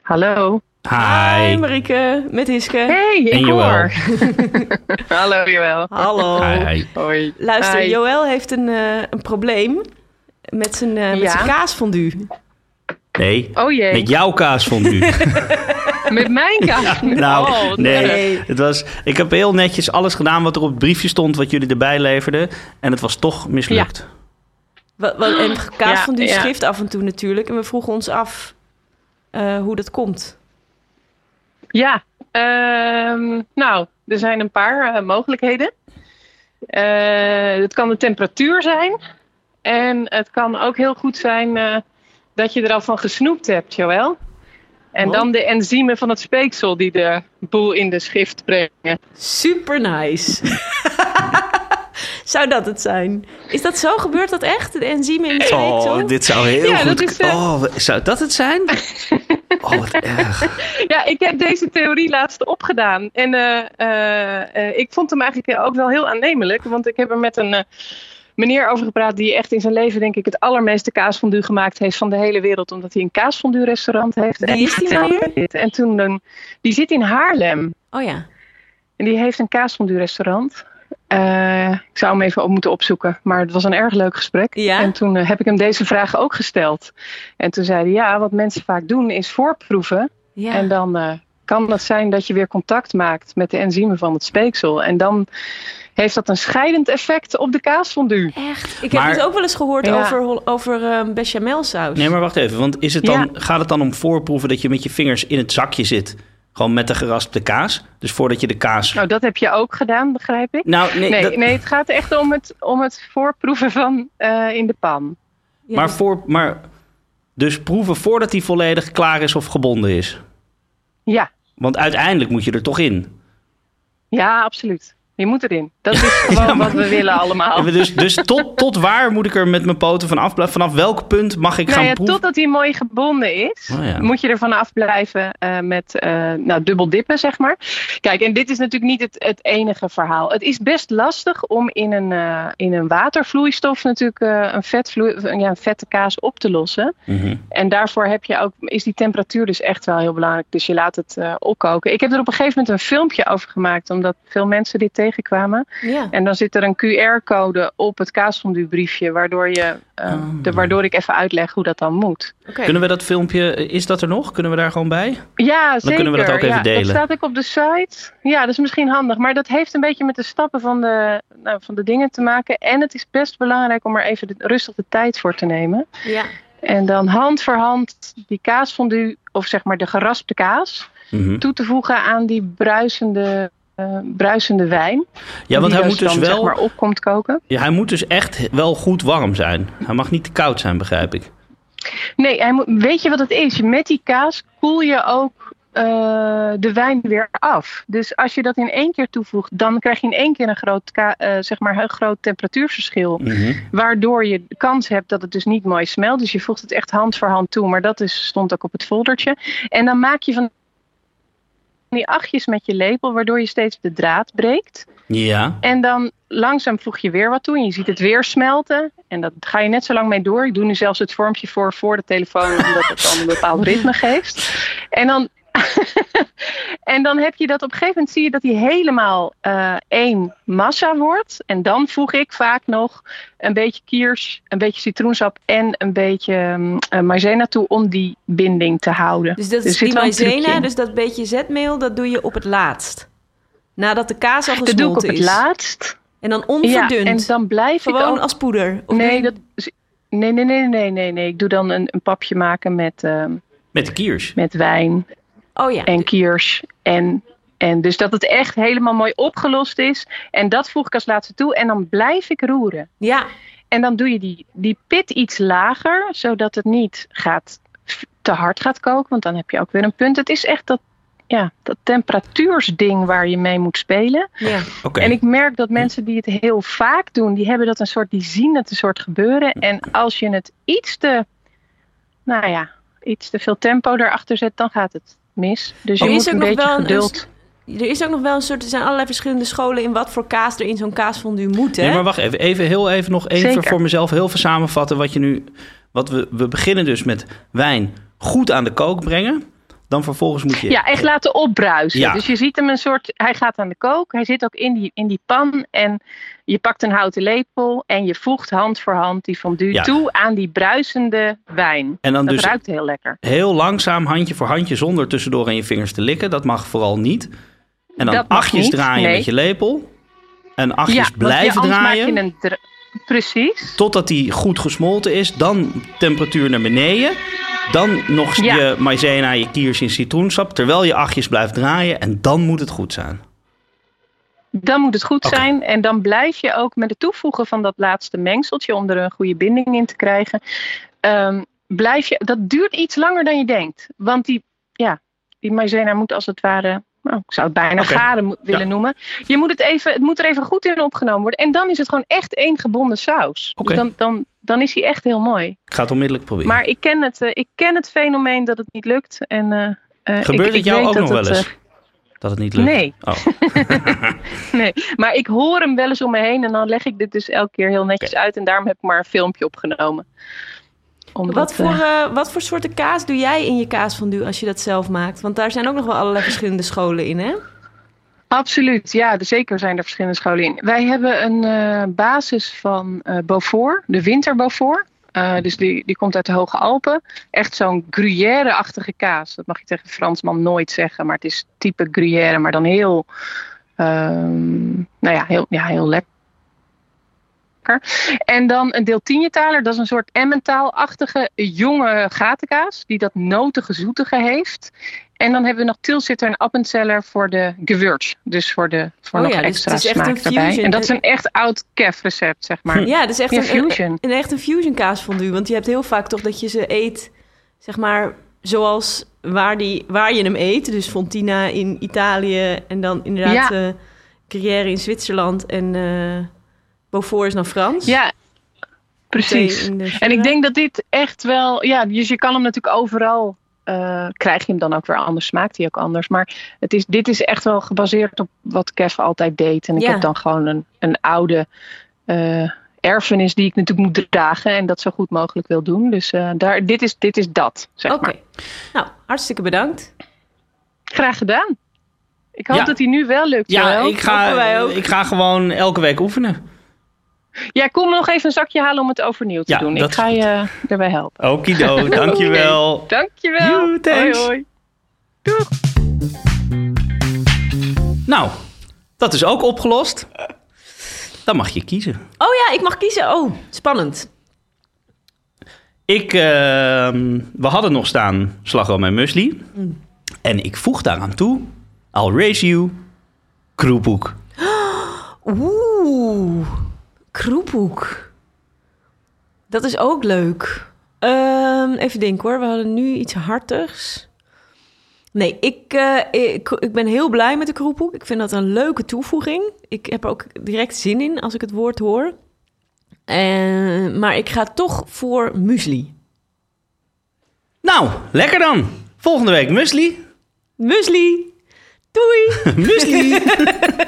Hallo. Hi. Marieke, met Hiske. Hey, ik En hoor. [laughs] Hallo, Joël. Hallo. Hi. Hoi. Luister, Hi. Joël heeft een, eh, een probleem met zijn, eh met Ja? zijn kaasfondue. Nee, Oh jee, met jouw kaas van u. met mijn kaas. Nou, oh, nee. nee. Het was, ik heb heel netjes alles gedaan wat er op het briefje stond, wat jullie erbij leverden. En het was toch mislukt. Wat, wat, en kaasfondue Ja, ja. schrift af en toe natuurlijk. En we vroegen ons af eh, hoe dat komt. Ja, ehm, nou, er zijn een paar eh, mogelijkheden. Eh, het kan de temperatuur zijn. En het kan ook heel goed zijn dat je er al van gesnoept hebt, Joël. En Oh. dan de enzymen van het speeksel die de boel in de schrift brengen. Super nice. [laughs] Zou dat het zijn? Is dat zo? Gebeurt dat echt? De enzymen in de speeksel? Oh, dit zou heel Ja, goed... dat is, eh, Oh, zou dat het zijn? Oh, wat erg. [laughs] Ja, ik heb deze theorie laatst opgedaan. En eh, eh, ik vond hem eigenlijk ook wel heel aannemelijk. Want ik heb er met een meneer over gepraat die echt in zijn leven, denk ik, het allermeeste kaasfondue gemaakt heeft van de hele wereld. Omdat hij een kaasfondue restaurant heeft. Wie En is die nou dit. [laughs] En toen, dan- die zit in Haarlem. Oh ja. En die heeft een kaasfondue restaurant. Eh, ik zou hem even op moeten opzoeken. Maar het was een erg leuk gesprek. Ja? En toen eh, heb ik hem deze vraag ook gesteld. En toen zei hij, ja, wat mensen vaak doen is voorproeven. ja. En dan eh, kan het zijn dat je weer contact maakt met de enzymen van het speeksel. En dan heeft dat een scheidend effect op de kaasfondue. Echt? Ik heb Maar- het ook wel eens gehoord Ja. over, over ehm, bechamelsaus. Nee, maar wacht even. Want is het dan, gaat het dan om voorproeven dat je met je vingers in het zakje zit? Gewoon met de geraspte kaas? Dus voordat je de kaas... Nou, dat heb je ook gedaan, begrijp ik. Nou, nee, Nee, dat- nee het gaat echt om het, om het voorproeven van eh, in de pan. Ja, maar dus- voor... Maar, dus proeven voordat hij volledig klaar is of gebonden is? Ja, Want uiteindelijk moet je er toch in. ja, absoluut. Je moet erin. Dat is [laughs] gewoon wat we willen allemaal. Dus, dus tot, tot waar moet ik er met mijn poten van afblijven? Vanaf welk punt mag ik Nou gaan ja, proeven? totdat hij mooi gebonden is, Oh ja. moet je ervan afblijven eh met eh, nou, dubbel dippen, zeg maar. Kijk, en dit is natuurlijk niet het, het enige verhaal. Het is best lastig om in een, eh, in een watervloeistof natuurlijk een, vetvloei, ja, een vette kaas op te lossen. Mhm. En daarvoor heb je ook, is die temperatuur dus echt wel heel belangrijk. Dus je laat het opkoken. Ik heb er op een gegeven moment een filmpje over gemaakt, omdat veel mensen dit tegenkwamen. ja. En dan zit er een QR-code op het kaasfonduebriefje, waardoor, je, eh, Oh. de, waardoor ik even uitleg hoe dat dan moet. Kunnen we dat filmpje, is dat er nog? Kunnen we daar gewoon bij? Ja, zeker. kunnen we dat ook even ja, delen. Dat staat ook op de site. Ja, dat is misschien handig. Maar dat heeft een beetje met de stappen van de, nou, van de dingen te maken. En het is best belangrijk om er even de, rustig de tijd voor te nemen. Ja. En dan hand voor hand die kaasfondue, of zeg maar de geraspte kaas, Mhm. toe te voegen aan die bruisende, eh, bruisende wijn. Ja, want hij moet dus dan, wel... zeg maar op komt koken. Ja, hij moet dus echt wel goed warm zijn. Hij mag niet te koud zijn, begrijp ik. Nee, hij moet, weet je wat het is? Met die kaas koel je ook eh, de wijn weer af. Dus als je dat in één keer toevoegt, dan krijg je in één keer een groot, eh, zeg maar een groot temperatuurverschil. Mhm. Waardoor je de kans hebt dat het dus niet mooi smelt. Dus je voegt het echt hand voor hand toe. Maar dat is, stond ook op het foldertje. En dan maak je van die achtjes met je lepel, waardoor je steeds de draad breekt. Ja. En dan langzaam voeg je weer wat toe en je ziet het weer smelten. En dat ga je net zo lang mee door. Ik doe nu zelfs het vormpje voor voor de telefoon, omdat het dan een bepaald ritme geeft. En dan, [laughs] en dan heb je dat op een gegeven moment zie je dat hij helemaal eh, één massa wordt. En dan voeg ik vaak nog een beetje kiers, een beetje citroensap en een beetje um, maizena toe om die binding te houden. Dus dat is die maizena, dus dat beetje zetmeel, dat doe je op het laatst. Nadat de kaas al Dat doe ik gesmolten op het is. laatst. En dan Ja, onverdund. en dan blijf ik Gewoon ook als poeder. Of doe Nee, dat, is- nee, nee, nee, nee, nee, nee. Ik doe dan een, een papje maken met, ehm, Met de kiers. met wijn Oh ja. en kiers. En, en dus dat het echt helemaal mooi opgelost is. En dat voeg ik als laatste toe. En dan blijf ik roeren. Ja, En dan doe je die, die pit iets lager, zodat het niet gaat, te hard gaat koken. Want dan heb je ook weer een punt. Het is echt dat, ja, dat temperatuursding waar je mee moet spelen. ja. Oké. En ik merk dat mensen die het heel vaak doen, die hebben dat een soort, die zien het een soort gebeuren. En als je het iets te, nou ja, iets te veel tempo erachter zet, dan gaat het mis. Dus je Er is moet ook een nog beetje wel een- geduld. Er is ook nog wel een soort, er zijn allerlei verschillende scholen in wat voor kaas er in zo'n kaasfondue moet, hè? Nee, maar wacht even. Even heel even nog even Zeker. voor mezelf heel veel samenvatten wat je nu... Wat we, we beginnen dus met wijn goed aan de kook brengen. Dan vervolgens moet je... Ja, echt laten opbruisen. Ja. Dus je ziet hem een soort, hij gaat aan de kook, hij zit ook in die, in die pan en je pakt een houten lepel en je voegt hand voor hand die fondue Ja. toe aan die bruisende wijn. En dan dat dus ruikt heel lekker. heel langzaam, handje voor handje, zonder tussendoor aan je vingers te likken. Dat mag vooral niet. En dan achtjes niet, draaien nee. met je lepel. En achtjes ja, blijven draaien. maak je een Precies. Totdat die goed gesmolten is. Dan temperatuur naar beneden. Dan nog Ja. je maizena, je kiers in citroensap. Terwijl je achtjes blijft draaien. En dan moet het goed zijn. Dan moet het goed zijn. En dan blijf je ook met het toevoegen van dat laatste mengseltje om er een goede binding in te krijgen. ehm, blijf je, dat duurt iets langer dan je denkt. Want die, ja, die maizena moet als het ware. Nou, ik zou het bijna garen willen Ja. noemen. Je moet het, even, het moet er even goed in opgenomen worden. En dan is het gewoon echt één gebonden saus. Dus dan, dan, dan is hij echt heel mooi. Ik ga het onmiddellijk proberen. Maar ik ken het, eh, ik ken het fenomeen dat het niet lukt. En, eh, eh, Gebeurt ik, het jou ook nog wel eens? dat het niet lukt? Nee. Oh. [laughs] [laughs] Nee, maar ik hoor hem wel eens om me heen en dan leg ik dit dus elke keer heel netjes uit. En daarom heb ik maar een filmpje opgenomen. Omdat, Wat voor, eh, eh, wat voor soorten kaas doe jij in je kaasfondue als je dat zelf maakt? Want daar zijn ook nog wel allerlei verschillende scholen in, hè? absoluut, ja, er- zeker zijn er verschillende scholen in. Wij hebben een eh, basis van eh Beaufort, de winter Beaufort. Eh, dus die, die komt uit de Hoge Alpen. Echt zo'n gruyère-achtige kaas. Dat mag je tegen een Fransman nooit zeggen. Maar het is type gruyère, maar dan heel, ehm, nou ja, heel, ja, heel lekker. En dan een deeltienjetaler, dat is een soort Emmentaal-achtige jonge gatenkaas. Die dat notige zoetige heeft. En dan hebben we nog Tilsiter en Appenzeller voor de gewürz. Dus voor, de, voor Oh nog ja, dus extra echt smaak een erbij. fusion. En dat is een echt oud kef recept, zeg maar. Ja, dat is echt Ja, een, fusion. Een, een, echt een fusion kaasfondue. Want je hebt heel vaak toch dat je ze eet, zeg maar, zoals waar, die, waar je hem eet. Dus Fontina in Italië en dan inderdaad Ja. eh Gruyère in Zwitserland en eh Beaufort is dan Frans. Ja, precies. En ik denk dat dit echt wel, ja, dus je kan hem natuurlijk overal, eh, krijg je hem dan ook weer anders, smaakt hij ook anders. Maar het is, dit is echt wel gebaseerd op wat Kev altijd deed. En ik Ja. heb dan gewoon een, een oude eh, erfenis die ik natuurlijk moet dragen en dat zo goed mogelijk wil doen. Dus eh, daar, dit, is, dit is dat, zeg Oké. maar. Nou, hartstikke bedankt. Graag gedaan. Ik hoop Ja. dat hij nu wel lukt. Ja, ik ga, hopen wij ook. ik ga gewoon elke week oefenen. Ja, kom nog even een zakje halen om het overnieuw te Ja, doen. dat Ik ga je erbij helpen. Okido, [laughs] dankjewel. Dankjewel. Joe, thanks. Hoi, hoi. Nou, dat is ook opgelost. Dan mag je kiezen. Oh ja, ik mag kiezen. Oh, spannend. Ik, ehm, we hadden nog staan slagroom en muesli. En ik voeg daaraan toe, I'll raise you, kroephoek. [gasps] Oeh, kroephoek. Dat is ook leuk. Ehm, even denken hoor, we hadden nu iets hartigs. Nee, ik, eh, ik, ik ben heel blij met de kroephoek. Ik vind dat een leuke toevoeging. Ik heb er ook direct zin in als ik het woord hoor. Eh, maar ik ga toch voor muesli. Nou, lekker dan. Volgende week muesli. Muesli! Doei! [laughs] muesli. [laughs]